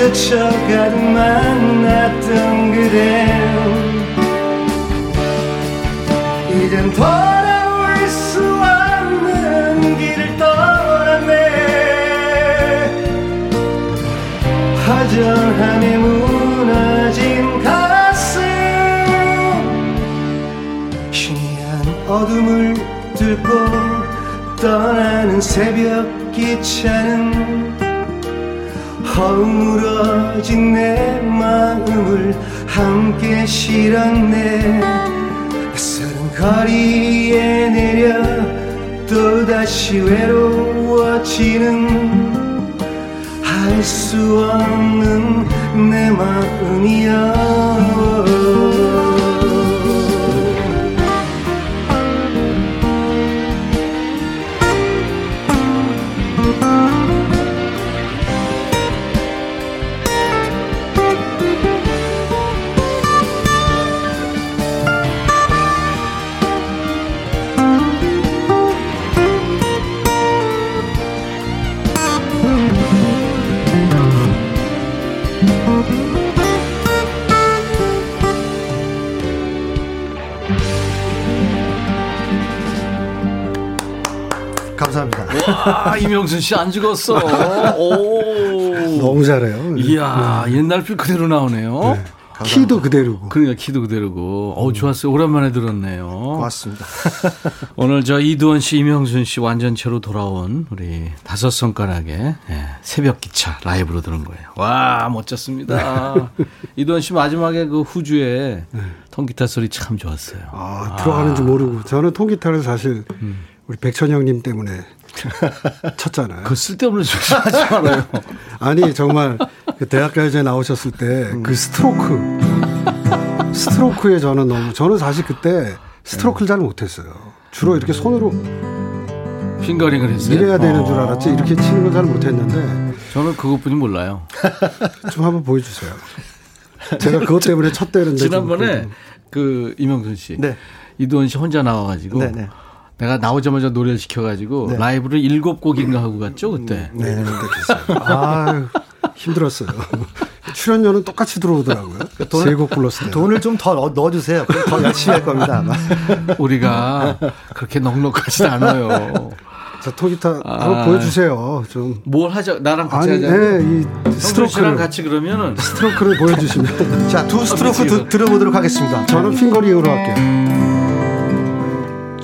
스쳐가듯 만났던 그대 이젠 돌아올 수 없는 길을 떠났네. 허전함에 무너진 가슴. 희미한 어둠을 뚫고 떠나는 새벽 기차는 허물어진 내 마음을 함께 실었네. 낯선 거리에 내려 또다시 외로워지는 할수 없는 내 마음이야 아, 이명순 씨 안 죽었어. 오. 너무 잘해요. 이야, 옛날 필 그대로 나오네요. 네. 키도 그대로고. 그러니까 키도 그대로고. 어, 좋았어요. 오랜만에 들었네요. 고맙습니다. [laughs] 오늘 저 이두원 씨, 이명순 씨 완전체로 돌아온 우리 다섯 손가락의 예, 새벽 기차 라이브로 들은 거예요. 와, 멋졌습니다. 네. [laughs] 이두원 씨 마지막에 그 후주에 네. 통기타 소리 참 좋았어요. 아, 들어가는 줄 모르고. 저는 통기타를 사실 음. 우리 백천영님 때문에 쳤잖아요. 그 쓸데없는 소리 하지 말아요. [laughs] 아니 정말 그 대학가요제 나오셨을 때그 음. 스트로크 스트로크에 저는 너무 저는 사실 그때 스트로크를 잘 못했어요. 주로 이렇게 손으로 핑거링을 했어요. 이래야 되는 줄 어. 알았지 이렇게 치는 건 잘 못했는데 저는 그것뿐이 몰라요. [laughs] 좀 한번 보여주세요. 제가 그것 때문에 쳤대는데 지난번에 그 이명순 씨, 네. 이두원 씨 혼자 나와가지고 네, 네. 내가 나오자마자 노래를 시켜가지고 네. 라이브를 일곱 곡인가 하고 갔죠 그때. 네, 네, 아 힘들었어요. 출연료는 똑같이 들어오더라고요. 세곡 불렀을 때. 돈을 좀 더 넣어주세요. 더 열심히 할 겁니다. 아마. [laughs] 우리가 그렇게 넉넉하지 않아요. 자 통기타 아. 한번 보여주세요. 좀 뭘 하자 나랑 같이 아니, 하자. 네, 이 스트로크랑 같이 그러면은 스트로크를 보여주시면 자, 두 스트로크 드- 들어보도록 하겠습니다. 저는 핑거링으로 할게요.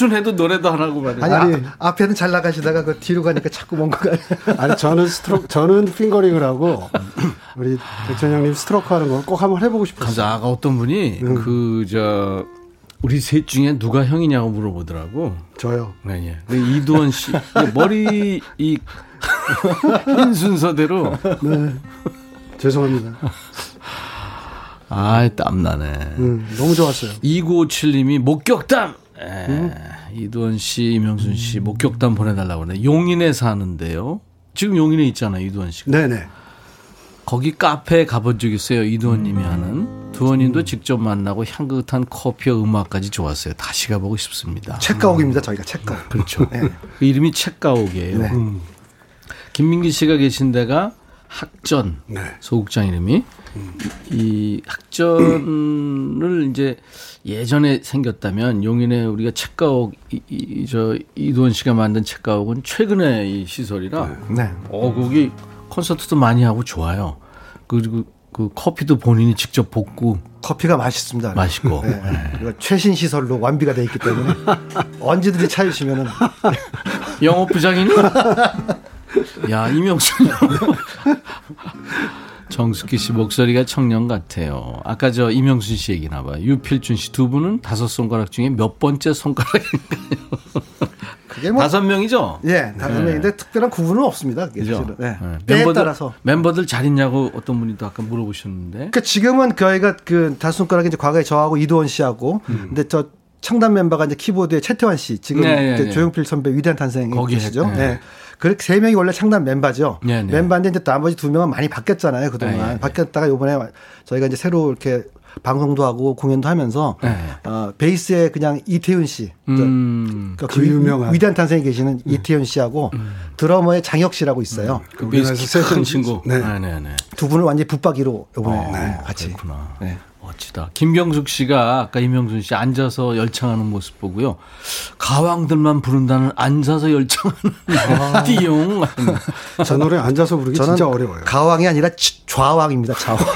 이명순 해도 노래도 안 하고 말이야. 아니, 아니. 아, 앞에는 잘 나가시다가 그 뒤로 가니까 자꾸 뭔가. [laughs] 아니 저는 스트로 저는 핑거링을 하고 우리 백천영님 스트로크 하는 걸 꼭 한번 해보고 싶었어요. 아까 어떤 분이 그저 우리 셋 중에 누가 형이냐고 물어보더라고. 저요. 네, 예. 그 이두원 씨 머리 이 [laughs] 흰 순서대로 네. 죄송합니다. 아 땀나네. 음, 너무 좋았어요. 2957님이 목격담. 에, 이두원 씨, 이명순 씨 목격담 보내달라고 그러네. 용인에 사는데요. 지금 용인에 있잖아요, 이두원 씨가. 네네. 거기 카페에 가본 적 있어요. 이두원님이 하는. 두원님도 직접 만나고 향긋한 커피와 음악까지 좋았어요. 다시 가보고 싶습니다. 책가옥입니다, 저희가 책가옥. 그렇죠. 네. 그 이름이 책가옥이에요. 네. 김민기 씨가 계신 데가 학전 네. 소극장 이름이 이 학전을 이제 예전에 생겼다면 용인에 우리가 책가옥 이, 이, 저 이두원 씨가 만든 책가옥은 최근에 이 시설이라 네. 어 거기 콘서트도 많이 하고 좋아요. 그리고 그 커피도 본인이 직접 볶고 커피가 맛있습니다. 맛있고. 네. 그리고 최신 시설로 완비가 돼 있기 때문에 언제든지 찾으시면은 영업 부장이니? 야 이명수 정숙희 씨 목소리가 청년 같아요. 아까 저 이명순 씨 얘기 나 봐요. 유필준 씨 두 분은 다섯 손가락 중에 몇 번째 손가락인가요? [laughs] 그게 뭐 다섯 명이죠? 예, 다섯 명인데 특별한 구분은 없습니다. 그게 그죠? 사실은. 네. 네. 때에 멤버들, 따라서. 멤버들 잘 있냐고 어떤 분이 또 아까 물어보셨는데. 그 지금은 저희가 그 다섯 손가락이 이제 과거에 저하고 이두원 씨하고 음. 근데 저 창단 멤버가 이제 키보드에 최태환 씨, 지금 네, 네, 네. 조용필 선배 위대한 탄생이 계시죠. 네. 네. 그렇게 세 명이 원래 창단 멤버죠. 네, 네. 멤버인데 이제 나머지 두 명은 많이 바뀌었잖아요 그동안 네, 네. 바뀌었다가 요번에 저희가 이제 새로 이렇게 방송도 하고 공연도 하면서 네. 어, 베이스에 그냥 이태윤 씨, 음, 그러니까 그 유명한 위대한 탄생에 계시는 음. 이태윤 씨하고 음. 드러머의 장혁 씨라고 있어요. 음. 그 베이스 큰 친구. 네. 네, 네, 네. 두 분을 완전히 붙박이로 요번에 어, 같이. 그렇구나. 네. 멋지다. 김경숙 씨가 아까 이명순 씨 앉아서 열창하는 모습 보고요. 가왕들만 부른다는 앉아서 열창하는 아. 띠용. [laughs] 저 노래 앉아서 부르기 진짜 어려워요. 가왕이 아니라 좌왕입니다. 좌왕. [laughs]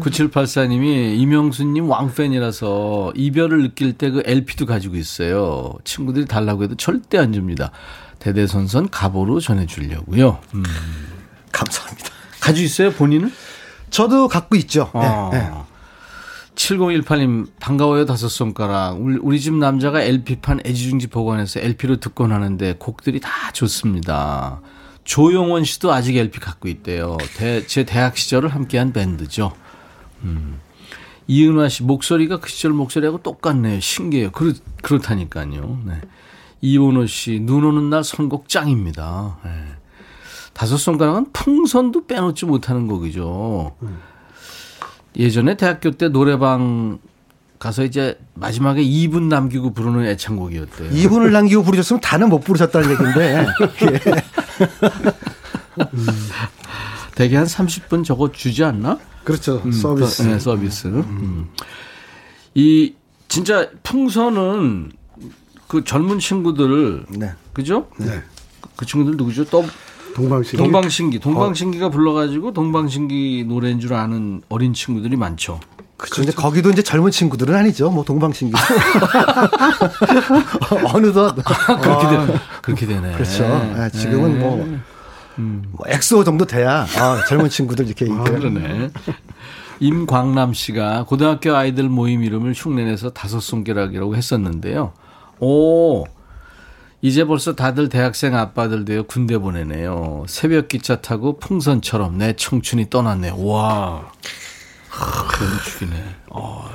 9784님이 이명수님 왕팬이라서 이별을 느낄 때 그 LP도 가지고 있어요. 친구들이 달라고 해도 절대 안 줍니다. 대대선선 가보로 전해주려고요. 음. 감사합니다. 가지고 있어요, 본인은? 저도 갖고 있죠. 어. 네, 네. 7018님 반가워요 다섯 손가락 우리, 우리 집 남자가 LP판 애지중지 보관해서 LP로 듣곤 하는데 곡들이 다 좋습니다 조용원 씨도 아직 LP 갖고 있대요 대, 제 대학 시절을 함께한 밴드죠 음. 이은화 씨 목소리가 그 시절 목소리하고 똑같네요 신기해요 그렇, 그렇다니까요 네. 이원호 씨 눈 오는 날 선곡 짱입니다 네. 다섯 손가락은 풍선도 빼놓지 못하는 곡이죠. 예전에 대학교 때 노래방 가서 이제 마지막에 2분 남기고 부르는 애창곡이었대요. 2분을 남기고 부르셨으면 다는 못 부르셨다는 얘기인데. 음. [laughs] 대개 한 30분 저거 주지 않나? 그렇죠. 음, 서비스. 네, 서비스. 음. 음. 이 진짜 풍선은 그 젊은 친구들 네. 그죠? 네. 그 친구들 누구죠? 또 동방신기. 동방신기. 동방신기가 불러가지고 동방신기 노래인 줄 아는 어린 친구들이 많죠. 그렇죠. 근데 거기도 이제 젊은 친구들은 아니죠. 뭐 동방신기. [laughs] [laughs] 어느덧 [laughs] 그렇게 되, 그렇게 되네. 그렇죠. 네. 지금은 네. 뭐, 음. 뭐 엑소 정도 돼야 아, 젊은 친구들 이렇게 아, 그러네. 임광남 씨가 고등학교 아이들 모임 이름을 흉내내서 다섯 손가락이라고 했었는데요. 오, 이제 벌써 다들 대학생 아빠들 되어 군대 보내네요. 새벽 기차 타고 풍선처럼 내 청춘이 떠났네요. 와. 죽이네. 어,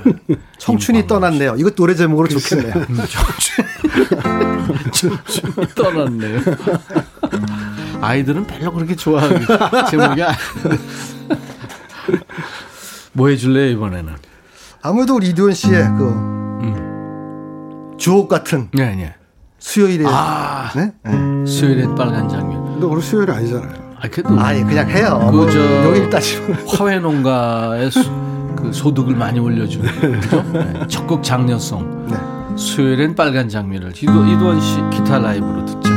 청춘이 떠났네요. 이거 노래 제목으로 좋겠네요. 음, 청춘, [laughs] 청춘이 떠났네요. 아이들은 별로 그렇게 좋아하기 제목이 [laughs] 뭐 해줄래요 이번에는? 아무래도 우리 이두원 씨의 그 음. 주옥 같은 네, 네. 수요일에 아, 네? 네. 수요일엔 빨간 장면. 근데 오늘 수요일 아니잖아요. 아, 그래도 아니 그냥 해요. 그 뭐, 여기 따지면 화훼 농가에 그 소득을 많이 올려주는 그죠? 네. 적극 장려성. 네. 수요일엔 빨간 장면을 이도, 이도원 씨 기타 라이브로 듣죠.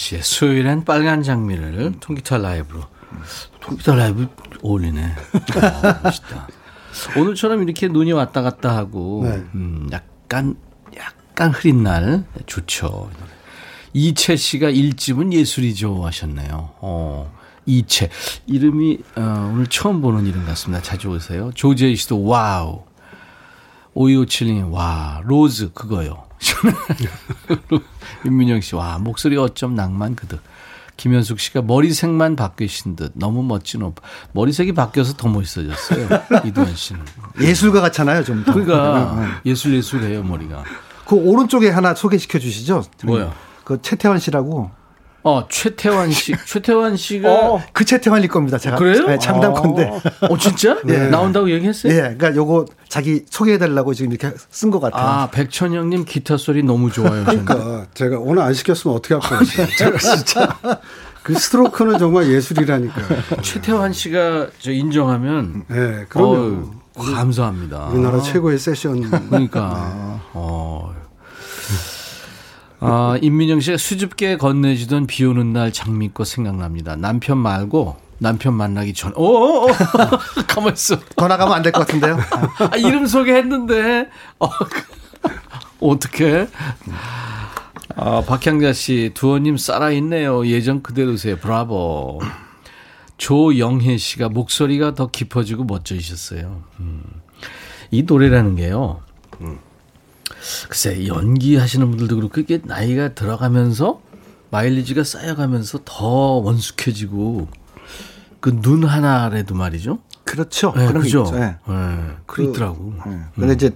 씨의 수요일엔 빨간 장미를 통기타 라이브로 통기타 라이브 어울리네. 아, 멋있다. 오늘처럼 이렇게 눈이 왔다 갔다 하고 네. 음, 약간 약간 흐린 날 좋죠. 이채 씨가 1집은 예술이죠 하셨네요. 어, 이채 이름이 어, 오늘 처음 보는 이름 같습니다. 자주 오세요. 조재희 씨도 wow. 5257님, 와, rose, 그거요. [laughs] 윤민영 씨, 와, 목소리 어쩜 낭만 그득. 김현숙 씨가 머리색만 바뀌신 듯 너무 멋진 오빠. 머리색이 바뀌어서 더 멋있어졌어요. [laughs] 이두현 씨는. 예술가 같잖아요, 좀. 더. 그러니까 예술 예술해요 머리가. 그 오른쪽에 하나 소개시켜 주시죠. 뭐요? 그 최태원 씨라고. 어 최태환 씨, [laughs] 최태환 씨가 어, 그 최태환일 겁니다. 제가 그래요? 네, 장담컨대. 어 진짜? [laughs] 네. 나온다고 얘기했어요? 예, 그러니까 요거 자기 소개해 달라고 지금 이렇게 쓴 것 같아요. 아 백천영님 기타 소리 너무 좋아요. 저는. 그러니까 제가 오늘 안 시켰으면 어떻게 할 뻔했어요. [laughs] 진짜. 그 스트로크는 정말 예술이라니까. 최태환 씨가 저 인정하면 네, 그러면 어, 감사합니다. 우리나라 최고의 세션. 그러니까. 어. 아, 임민영 씨가 수줍게 건네주던 비 오는 날 장미꽃 생각납니다. 남편 말고 남편 만나기 전. 오, 오, 오. 가만 있어. 더 나가면 안 될 것 같은데요. 아, 이름 소개했는데. 어, 어떻게? 아, 박향자 씨, 두원님 살아있네요. 예전 그대로세요. 브라보. 조영혜 씨가 목소리가 더 깊어지고 멋져지셨어요. 음. 이 노래라는 게요. 음. 글쎄, 연기하시는 분들도 그렇고, 이게 나이가 들어가면서 마일리지가 쌓여가면서 더 원숙해지고, 그 눈 하나라도 말이죠. 그렇죠. 네, 있죠. 예. 네, 그 있더라고. 네. 근데 이제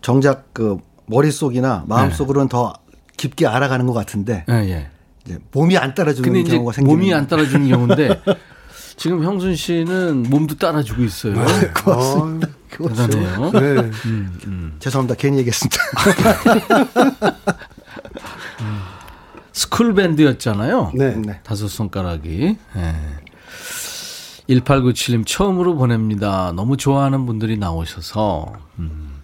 정작 그 머릿속이나 마음속으로는 더 깊게 알아가는 것 같은데 예, 예. 이제 몸이 안 따라주는 경우가 생기는 몸이 안 따라주는 경우인데 [laughs] 지금 형순 씨는 몸도 따라주고 있어요. 어, 대단해요. 네. 음, 음. 죄송합니다. 괜히 얘기했습니다. [laughs] school 밴드였잖아요. 네. 네. 다섯 손가락이. 예. 1897님 처음으로 보냅니다. 너무 좋아하는 분들이 나오셔서 음.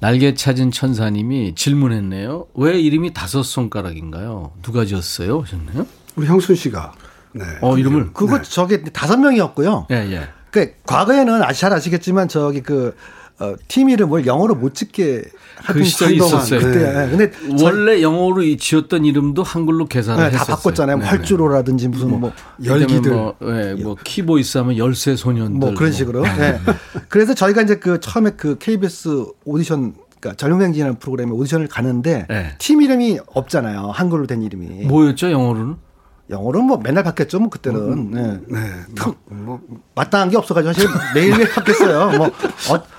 날개 찾은 천사님이 질문했네요. 왜 이름이 다섯 손가락인가요? 누가 지었어요? 하셨나요? 우리 형순 씨가. 네. 어 이름을 그거 저게 다섯 명이었고요. 예 예. 그 과거에는 아시 잘 아시겠지만 저기 그 어, 팀 이름을 영어로 못 짓게 그 시절이 한동안, 있었어요. 그때 네. 예. 근데 원래 영어로 이 지었던 이름도 한글로 계산을 네, 다 했었어요. 바꿨잖아요. 뭐 네네. 활주로라든지 무슨 뭐 열기들. 뭐, 예, 뭐 키보이스 하면 열쇠 소년들 뭐 그런 식으로. 예. 그래서 저희가 이제 그 처음에 그 KBS 오디션 그러니까 젊은행진이라는 프로그램에 오디션을 가는데 네. 팀 이름이 없잖아요. 한글로 된 이름이. 뭐였죠 영어로는? 영어로는 뭐 맨날 바뀌었죠. 뭐 그때는. 네. 네. 뭐, 뭐, 마땅한 게 없어가지고 사실 매일매일 [laughs] 바뀌었어요. 뭐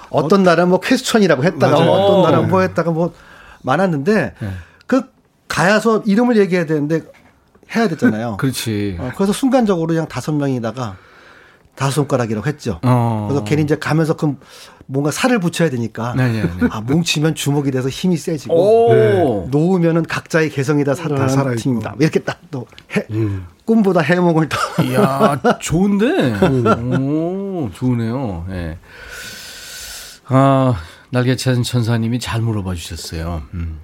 어, 떤 날은 뭐 퀘스천이라고 했다가 맞아요. 뭐 어떤 날은 뭐 했다가 뭐 많았는데 네. 그 가야서 이름을 얘기해야 되는데 해야 되잖아요. 그렇지. 어, 그래서 순간적으로 그냥 다섯 명이다가 다섯 손가락이라고 했죠. 어. 그래서 괜히 이제 가면서 그 뭔가 살을 붙여야 되니까 네네네. 아 뭉치면 주먹이 돼서 힘이 세지고 오. 놓으면은 각자의 개성이 다다 살아나는. 팀이다. 이렇게 딱또 꿈보다 해몽을 더 [laughs] 이야, 좋은데? 오, 좋으네요. 예. 아, 날개 찾은 천사님이 잘 물어봐 주셨어요. 음.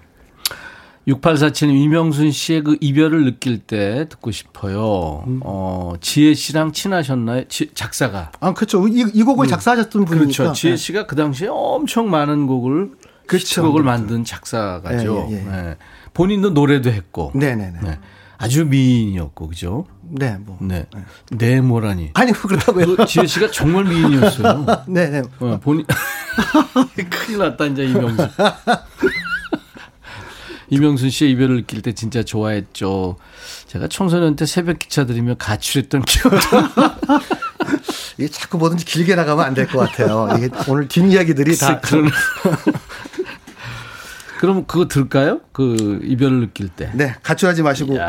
6847님, 이명순 씨의 그 이별을 느낄 때 듣고 싶어요. 음. 어, 지혜 씨랑 친하셨나요? 지, 작사가. 아, 그렇죠. 이, 이 곡을 음. 작사하셨던 분이니까. 그렇죠. 지혜 네. 씨가 그 당시에 엄청 많은 곡을 그렇죠. 곡을 만든 작사가죠. 예, 예, 예. 네. 본인도 노래도 했고. 네 네네. 네. 아주 미인이었고, 그죠? 네, 뭐. 네. 네, 네 뭐라니. 아니, 뭐 그렇다고요. 그 지혜 씨가 정말 미인이었어요. [laughs] 네, 네. 어, 본인. [laughs] 큰일 났다, 이제 이명수. 이명순 씨의 이별을 느낄 때 진짜 좋아했죠. 제가 청소년 때 새벽 기차 들으며 가출했던 [laughs] 기억. 이게 자꾸 뭐든지 길게 나가면 안 될 것 같아요. 이게 오늘 뒷이야기들이 다. 그런. [laughs] 그럼 그거 들까요? 그 이별을 느낄 때. 네, 가출하지 마시고 네,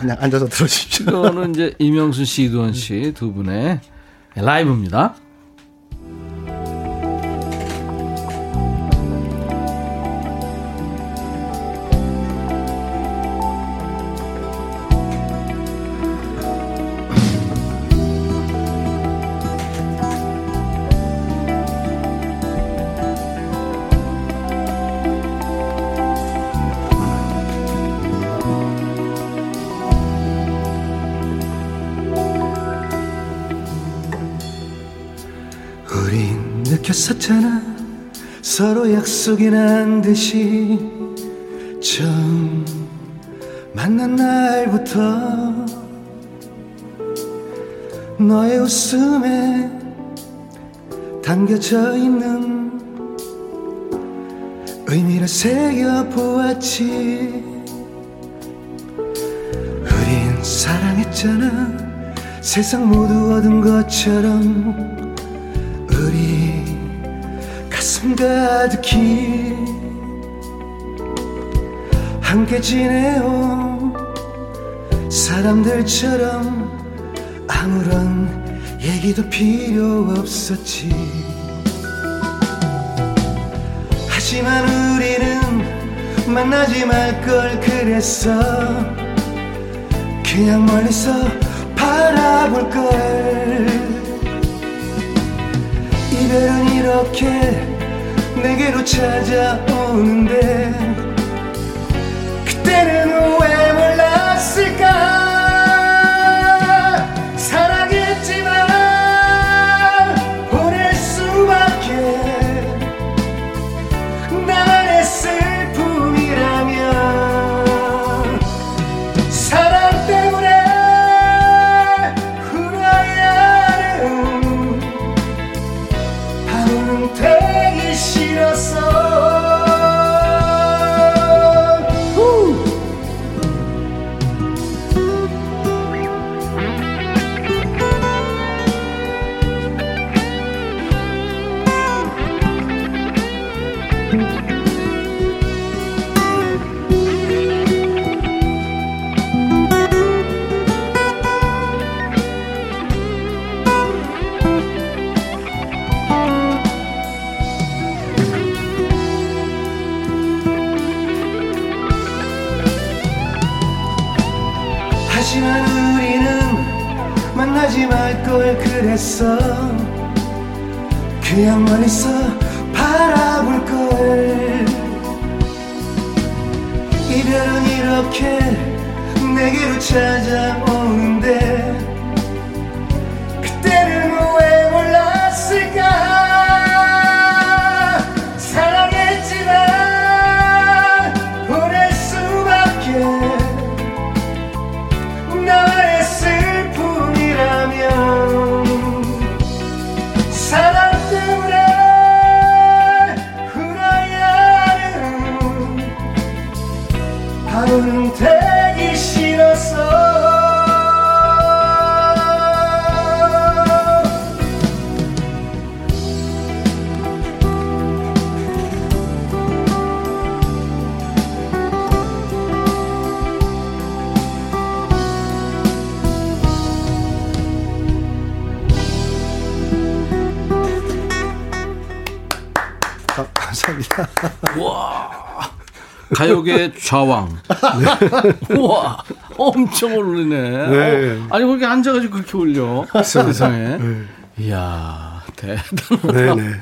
그냥 앉아서 들어주십시오. 이거는 이제 이명순 씨, 이두원 씨 두 분의 라이브입니다. 서로 약속이 난 듯이 처음 만난 날부터 너의 웃음에 담겨져 있는 의미를 새겨보았지. 우린 사랑했잖아. 세상 모두 얻은 것처럼 가슴 가득히 함께 지내온 사람들처럼 아무런 얘기도 필요 없었지. 하지만 우리는 만나지 말 걸 그랬어. 그냥 멀리서 바라볼 걸. 이별은 이렇게 내게로 찾아오는데 그때는 왜 가요계 좌왕. 네. 우와, 엄청 오르네. 네. 어, 아니, 그렇게 앉아가지고 그렇게 올려. 세상에. 네. 이야, 대단하다. 네, 네.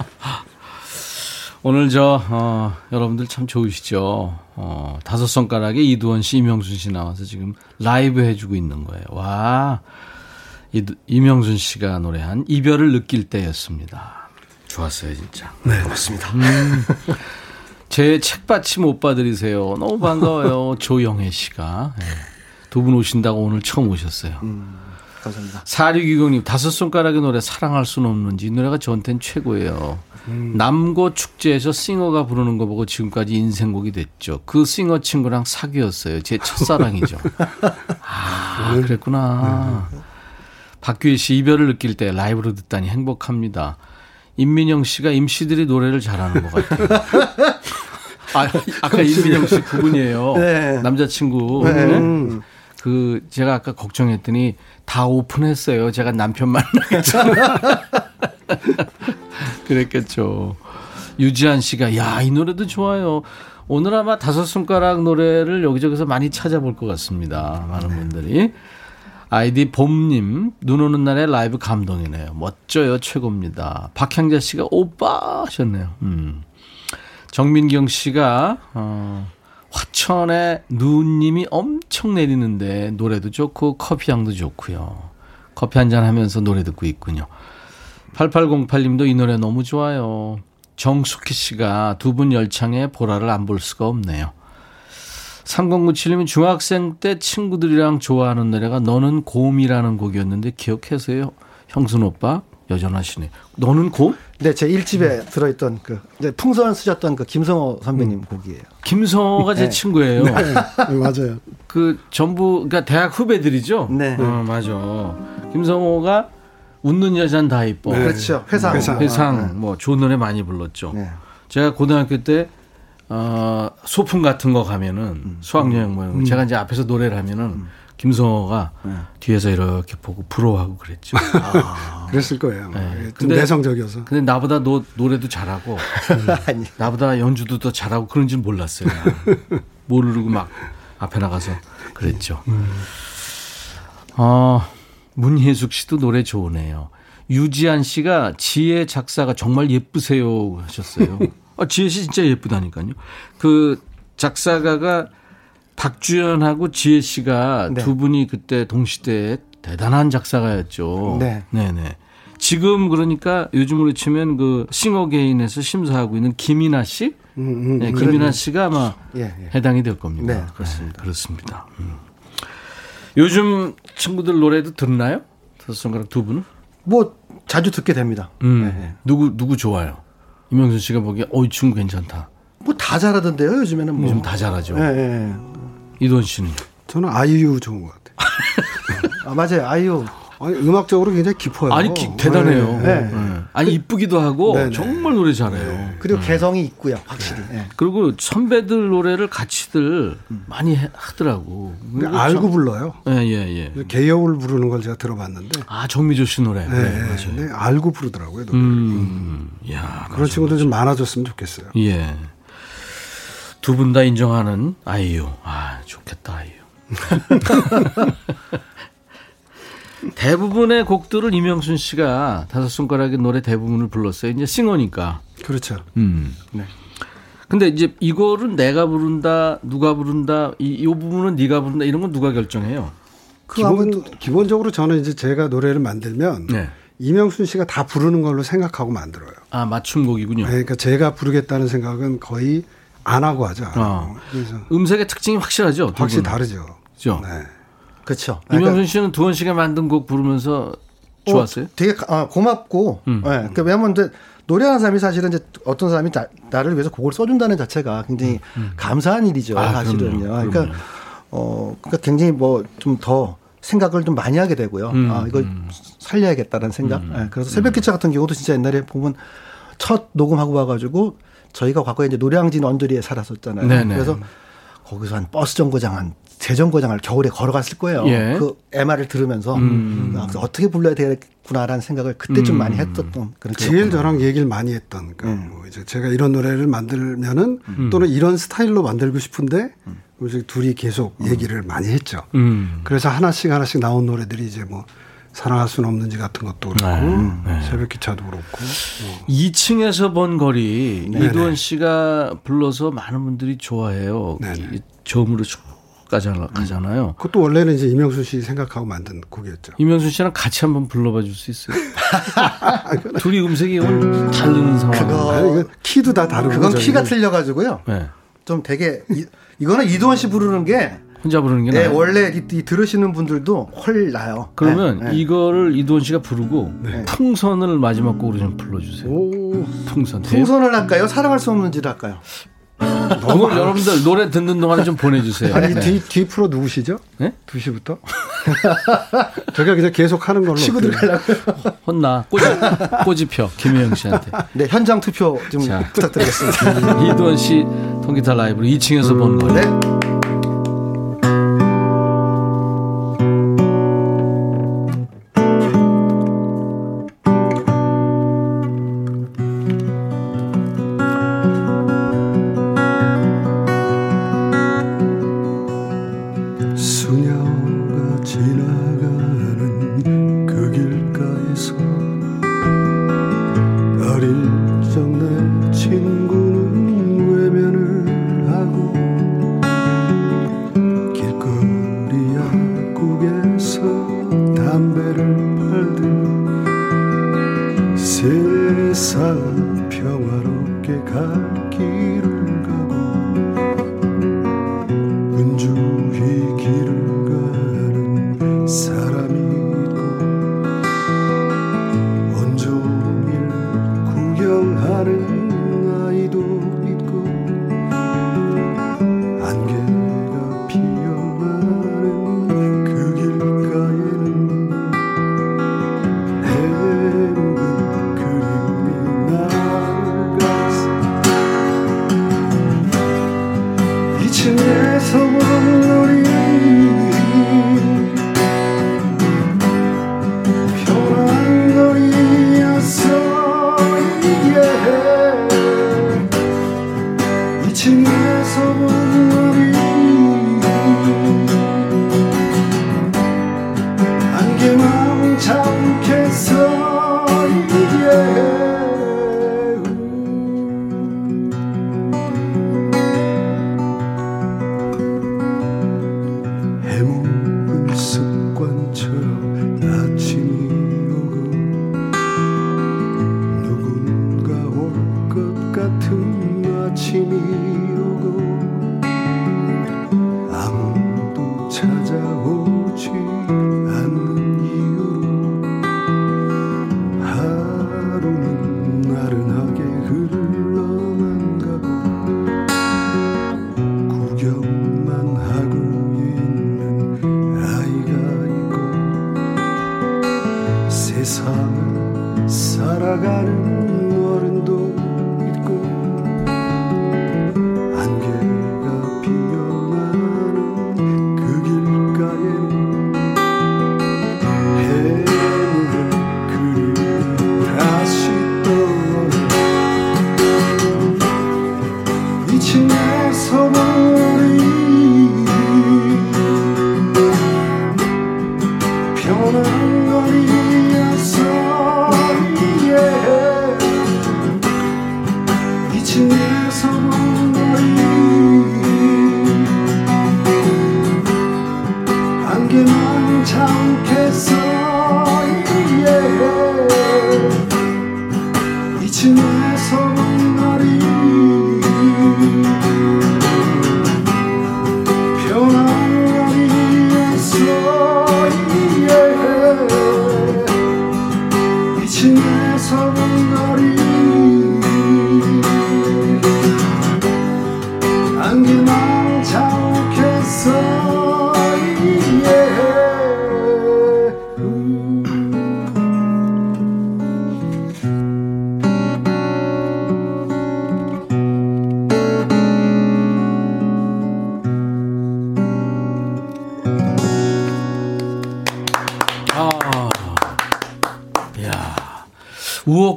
오늘 저, 어, 여러분들 참 좋으시죠? 어, 다섯 손가락에 이두원 씨, 이명순 씨 나와서 지금 라이브 해주고 있는 거예요. 와. 이, 이명순 씨가 노래한 이별을 느낄 때였습니다. 좋았어요, 진짜. 네, 고맙습니다. 음, 제 책받침 오빠 들이세요. 너무 반가워요. [laughs] 조영애 씨가. 네. 두분 오신다고 오늘 처음 오셨어요. 음, 감사합니다. 4620님, 다섯 손가락의 노래 사랑할 수는 없는지 이 노래가 저한테는 최고예요. 음. 남고 축제에서 싱어가 부르는 거 보고 지금까지 인생곡이 됐죠. 그 싱어 친구랑 사귀었어요. 제 첫사랑이죠. [laughs] 아, 그랬구나. 박규희 씨 이별을 느낄 때 라이브로 듣다니 행복합니다. 임민영 씨가 임씨들이 노래를 잘하는 것 같아요. [laughs] 아, 아까 임민영 씨 그분이에요. [laughs] 네. 남자친구. 네. 네. 그 제가 아까 걱정했더니 다 오픈했어요. 제가 남편 만나겠죠. [laughs] 그랬겠죠. 유지한 씨가 야 이 노래도 좋아요. 오늘 아마 다섯 손가락 노래를 여기저기서 많이 찾아볼 것 같습니다. 많은 분들이. 아이디 봄님, 눈 오는 날에 라이브 감동이네요. 멋져요, 최고입니다. 박향자 씨가 오빠 하셨네요. 음. 정민경 씨가, 어, 화천에 눈님이 엄청 내리는데 노래도 좋고 커피 향도 좋고요. 커피 한 잔 하면서 노래 듣고 있군요. 8808님도 이 노래 너무 좋아요. 정숙희 씨가 두 분 열창에 보라를 안 볼 수가 없네요. 3097님은 중학생 때 친구들이랑 좋아하는 노래가 너는 곰이라는 곡이었는데 기억해서요. 형순 오빠 여전하시네. 너는 곰? 네, 제 1집에 들어있던 그 이제 풍선 쓰셨던 그 김성호 선배님 음. 곡이에요. 김성호가 제 네. 친구예요. 네. 네, 맞아요. 그 전부 그러니까 대학 후배들이죠. 네. 어, 맞아. 김성호가 웃는 여잔 다 이뻐. 네. 그렇죠. 회상. 회상. 회상. 아, 네. 뭐 좋은 노래 많이 불렀죠. 네. 제가 고등학교 때 어, 소풍 같은 거 가면은 음. 수학여행 모임 음. 제가 이제 앞에서 노래를 하면은 음. 김성호가 네. 뒤에서 이렇게 보고 부러워하고 그랬죠. 아. [laughs] 그랬을 거예요. 네. 근데, 내성적이어서. 근데 나보다 노, 노래도 잘하고 [laughs] 음. 나보다 연주도 더 잘하고 그런 줄 몰랐어요. [laughs] 모르고 막 앞에 나가서 그랬죠. 음. 어, 문혜숙 씨도 노래 좋으네요. 유지한 씨가 지혜 작사가 정말 예쁘세요 하셨어요. 아, 지혜 씨 진짜 예쁘다니까요. 그 작사가가 박주연하고 지혜 씨가 네. 두 분이 그때 동시대에 대단한 작사가였죠. 네. 네네. 지금 그러니까 요즘으로 치면 그 싱어게인에서 심사하고 있는 김이나 씨? 음, 음, 네, 김이나 씨가 아마 예, 예. 해당이 될 겁니다. 네, 그렇습니다. 네, 그렇습니다. 음. 요즘 친구들 노래도 듣나요? 손가락 두 분은? 뭐 자주 듣게 됩니다. 음. 네, 네. 누구 누구 좋아요? 이명순 씨가 보기에 어이 친구 괜찮다. 뭐 다 잘하던데요 요즘에는 뭐. 요즘 다 잘하죠. 네, 네. 이돈 씨는? 저는 아이유 좋은 것 같아요. [laughs] 아 맞아요 아이유. 아니, 음악적으로 굉장히 깊어요. 아니 기, 대단해요. 네. 네. 네. 아니 이쁘기도 하고 네네. 정말 노래 잘해요. 네. 그리고 음. 개성이 있고요, 확실히. 네. 그리고 선배들 노래를 같이들 음. 많이 하더라고. 알고 참, 불러요. 예, 예, 예. 개여울 부르는 걸 제가 들어봤는데. 아 정미조 씨 노래. 네, 네 맞아요. 네, 알고 부르더라고요. 노래. 음, 음. 야, 그런 맞아, 친구들 맞아. 좀 많아졌으면 좋겠어요. 예. 두 분 다 인정하는 아이유. 아 좋겠다 아이유. [laughs] 대부분의 곡들을 이명순 씨가 다섯 손가락의 노래 대부분을 불렀어요. 이제 싱어니까. 그렇죠. 음. 네. 근데 이제 이거를 내가 부른다, 누가 부른다, 이, 이 부분은 네가 부른다 이런 건 누가 결정해요? 그 기본, 기본적으로 저는 이제 제가 노래를 만들면 네. 이명순 씨가 다 부르는 걸로 생각하고 만들어요. 아 맞춤곡이군요. 네, 그러니까 제가 부르겠다는 생각은 거의 안 하고 하죠. 아. 그래서 음색의 특징이 확실하죠. 확실히 다르죠. 그렇죠. 네. 그렇죠. 이명순 그러니까 씨는 두원 씨가 만든 곡 부르면서 좋았어요? 어, 되게 아, 고맙고, 음. 네. 그러니까 왜냐면 이제 노래하는 사람이 사실은 이제 어떤 사람이 나, 를 위해서 곡을 써준다는 자체가 굉장히 음. 음. 감사한 일이죠. 아, 사실은요. 그럼요. 그러니까 어, 그러니까 굉장히 뭐 좀 더 생각을 좀 많이 하게 되고요. 음. 아, 이걸 음. 살려야겠다는 생각. 네. 그래서 새벽 기차 같은 경우도 진짜 옛날에 보면 첫 녹음하고 와가지고 저희가 과거에 이제 노량진 언저리에 살았었잖아요. 네네. 그래서 거기서 한 버스 정거장 한 세정거장을 겨울에 걸어갔을 거예요. 예. 그 MR을 들으면서 음. 아, 어떻게 불러야 되겠구나라는 생각을 그때 좀 음. 많이 했었던 그런 제일 저랑 얘기를 많이 했던 그러니까 음. 뭐 이제 제가 이런 노래를 만들면은 음. 또는 이런 스타일로 만들고 싶은데 음. 둘이 계속 음. 얘기를 많이 했죠. 그래서 하나씩 하나씩 나온 노래들이 이제 뭐 사랑할 수는 없는지 같은 것도 그렇고 네. 네. 새벽 기차도 그렇고 어. 2층에서 본 거리 네. 이두원 씨가 불러서 많은 분들이 좋아해요. 저음으로 가잖아요. 음. 그것도 원래는 이제 이명수 씨 생각하고 만든 곡이었죠. 이명수 씨랑 같이 한번 불러봐 줄 수 있어요? [laughs] 둘이 음색이 다르는 상황. 그거 키도 다 다르고. 그건 키가 틀려가지고요. 네. 좀 되게 이, 이거는 이도원 씨 부르는 게 혼자 부르는 게 네, 나요. 원래 이, 이, 들으시는 분들도 헐 나요. 그러면 네, 네. 이거를 이도원 씨가 부르고 네. 풍선을 마지막 곡으로 좀 불러주세요. 오. 풍선. 풍선을 할까요? 사랑할 수 없는지를 할까요? 너무 여러분들 노래 듣는 동안에 좀 보내주세요. 아니, 뒤, 뒤 프로 누구시죠? 네? 2시부터? [laughs] 저희가 그냥 계속 하는 걸로. 치고 들어가려고요. 혼나. 꼬지, 꼬지표. 김혜영 씨한테. 네, 현장 투표 좀 자, 부탁드리겠습니다. [laughs] 이두원 씨 통기타 라이브로 2층에서 본 거예요. 네.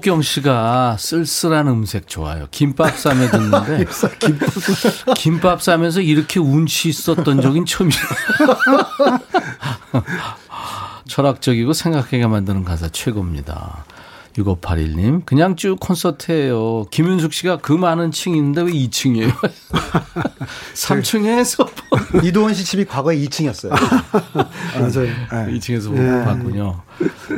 우옥경 씨가 쓸쓸한 음색 좋아요. 김밥 싸며 듣는데 [laughs] 김밥 싸면서 이렇게 운치 있었던 적인 처음이에요. [laughs] 철학적이고 생각하게 만드는 가사 최고입니다. 6581님, 그냥 쭉 콘서트예요. 김윤숙 씨가 그 많은 있는데 왜 2층이에요? 3층에서 [laughs] 이도원 씨 집이 과거에 2층이었어요. 맞아요. [laughs] 네. 2층에서 네. 봤군요.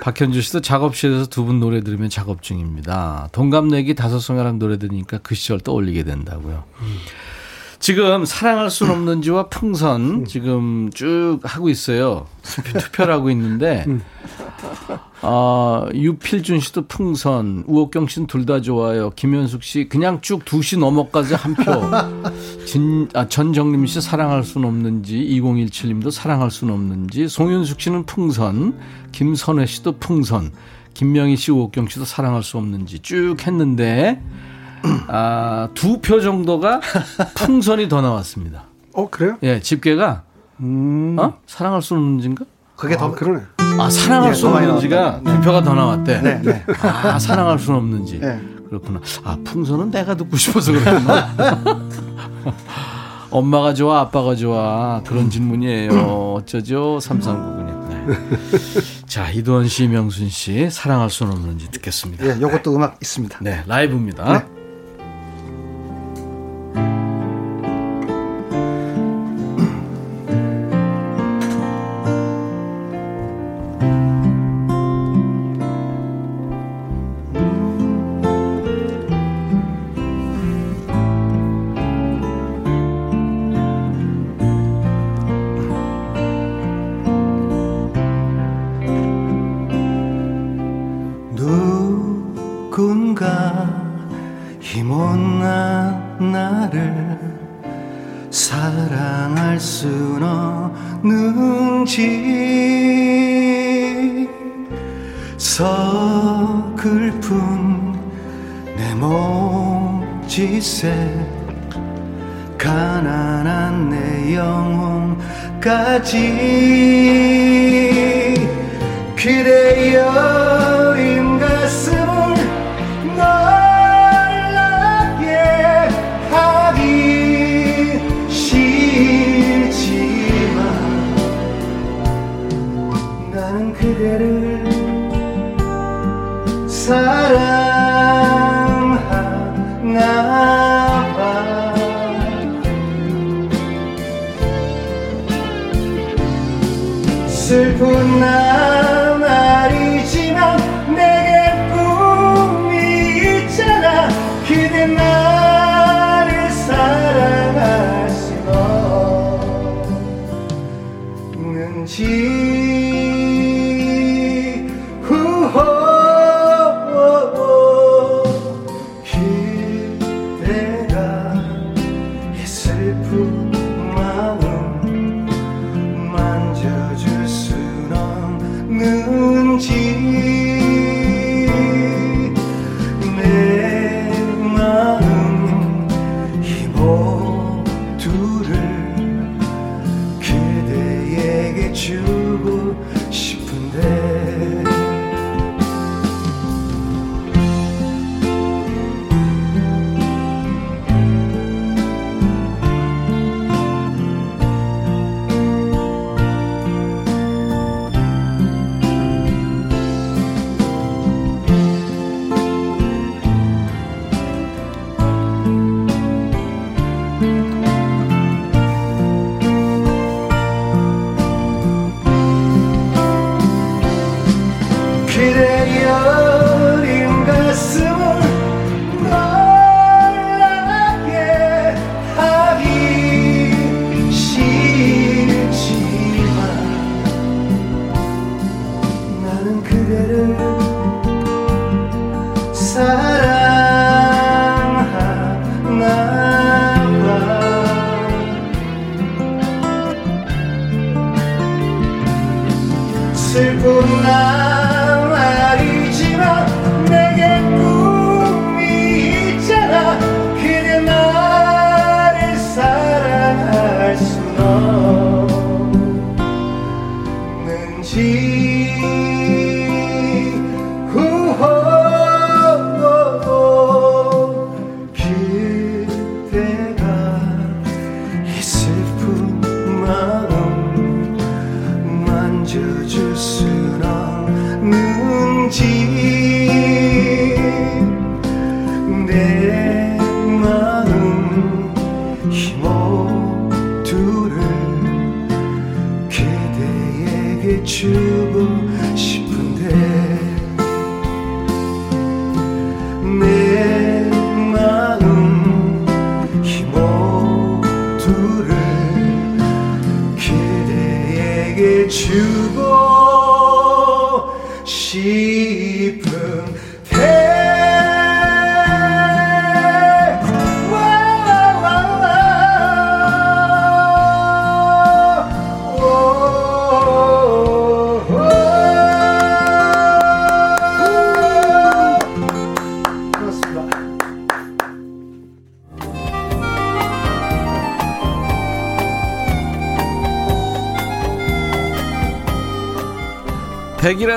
박현주 씨도 작업실에서 두 분 노래 들으면 작업 중입니다. 동갑내기 다섯 송이랑 노래 들으니까 그 시절 떠올리게 된다고요. 음. 지금 사랑할 순 없는지와 풍선 지금 쭉 하고 있어요. 투표를 하고 있는데 어, 유필준 씨도 풍선, 우옥경 씨는 둘 다 좋아요. 김현숙 씨 그냥 쭉 2시 넘어까지 한 표. 진, 아, 전정림 씨 사랑할 순 없는지, 2017 님도 사랑할 순 없는지, 송윤숙 씨는 풍선, 김선혜 씨도 풍선, 김명희 씨, 우옥경 씨도 사랑할 수 없는지 쭉 했는데 아, 두 표 정도가 [laughs] 풍선이 더 나왔습니다. 어, 그래요? 예, 집계가 음. 어? 사랑할 수 없는지인가? 그게 아, 더 그러네. 아, 사랑할 예, 수 없는지가 네. 두 표가 더 나왔대. 네, 네. 아, 사랑할 수는 없는지. 네. 그렇구나. 아, 풍선은 내가 듣고 싶어서 그렇구나. [laughs] 엄마가 좋아, 아빠가 좋아. 그런 질문이에요. 어쩌죠? 3399님. 네. 자, 이도원 씨, 명순 씨, 사랑할 수는 없는지 듣겠습니다. 예, 요것도 음악 있습니다. 네, 라이브입니다. 네. 만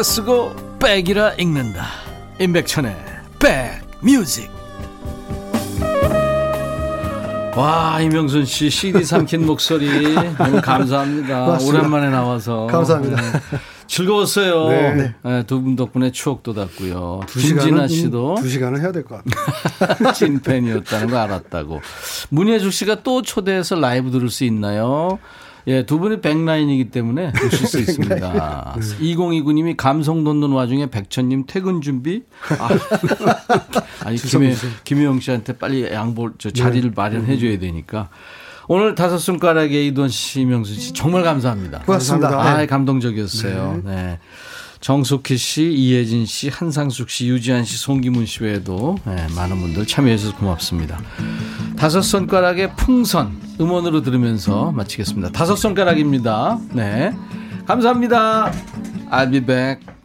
백이라 쓰고 백이라 읽는다. 임백천의 백뮤직. 와 이명순 씨 CD 삼킨 목소리 너무 감사합니다. 오랜만에 나와서. 감사합니다. 네. 즐거웠어요. 네. 네, 두분 덕분에 추억도 닿고요. 김진아 씨도. 두 시간은 해야 될 것 같아요. [laughs] 찐팬이었다는 거 알았다고. 문예숙 씨가 또 초대해서 라이브 들을 수 있나요? 예, 두 분이 백라인이기 때문에 보실 수 [laughs] 있습니다. 2029님이 감성 돋는 와중에 백천님 퇴근 준비? 아, [laughs] 아니, 김혜, 김혜영 씨한테 빨리 양보, 저 자리를 네. 마련해 줘야 되니까. 오늘 다섯 손가락의 이돈 씨, 명수 씨, 정말 감사합니다. 고맙습니다. 아, 감동적이었어요. 네. 네. 정숙희 씨, 이혜진 씨, 한상숙 씨, 유지한 씨, 송기문 씨 외에도 네, 많은 분들 참여해 주셔서 고맙습니다. 다섯 손가락의 풍선 음원으로 들으면서 마치겠습니다. 다섯 손가락입니다. 네. 감사합니다. I'll be back.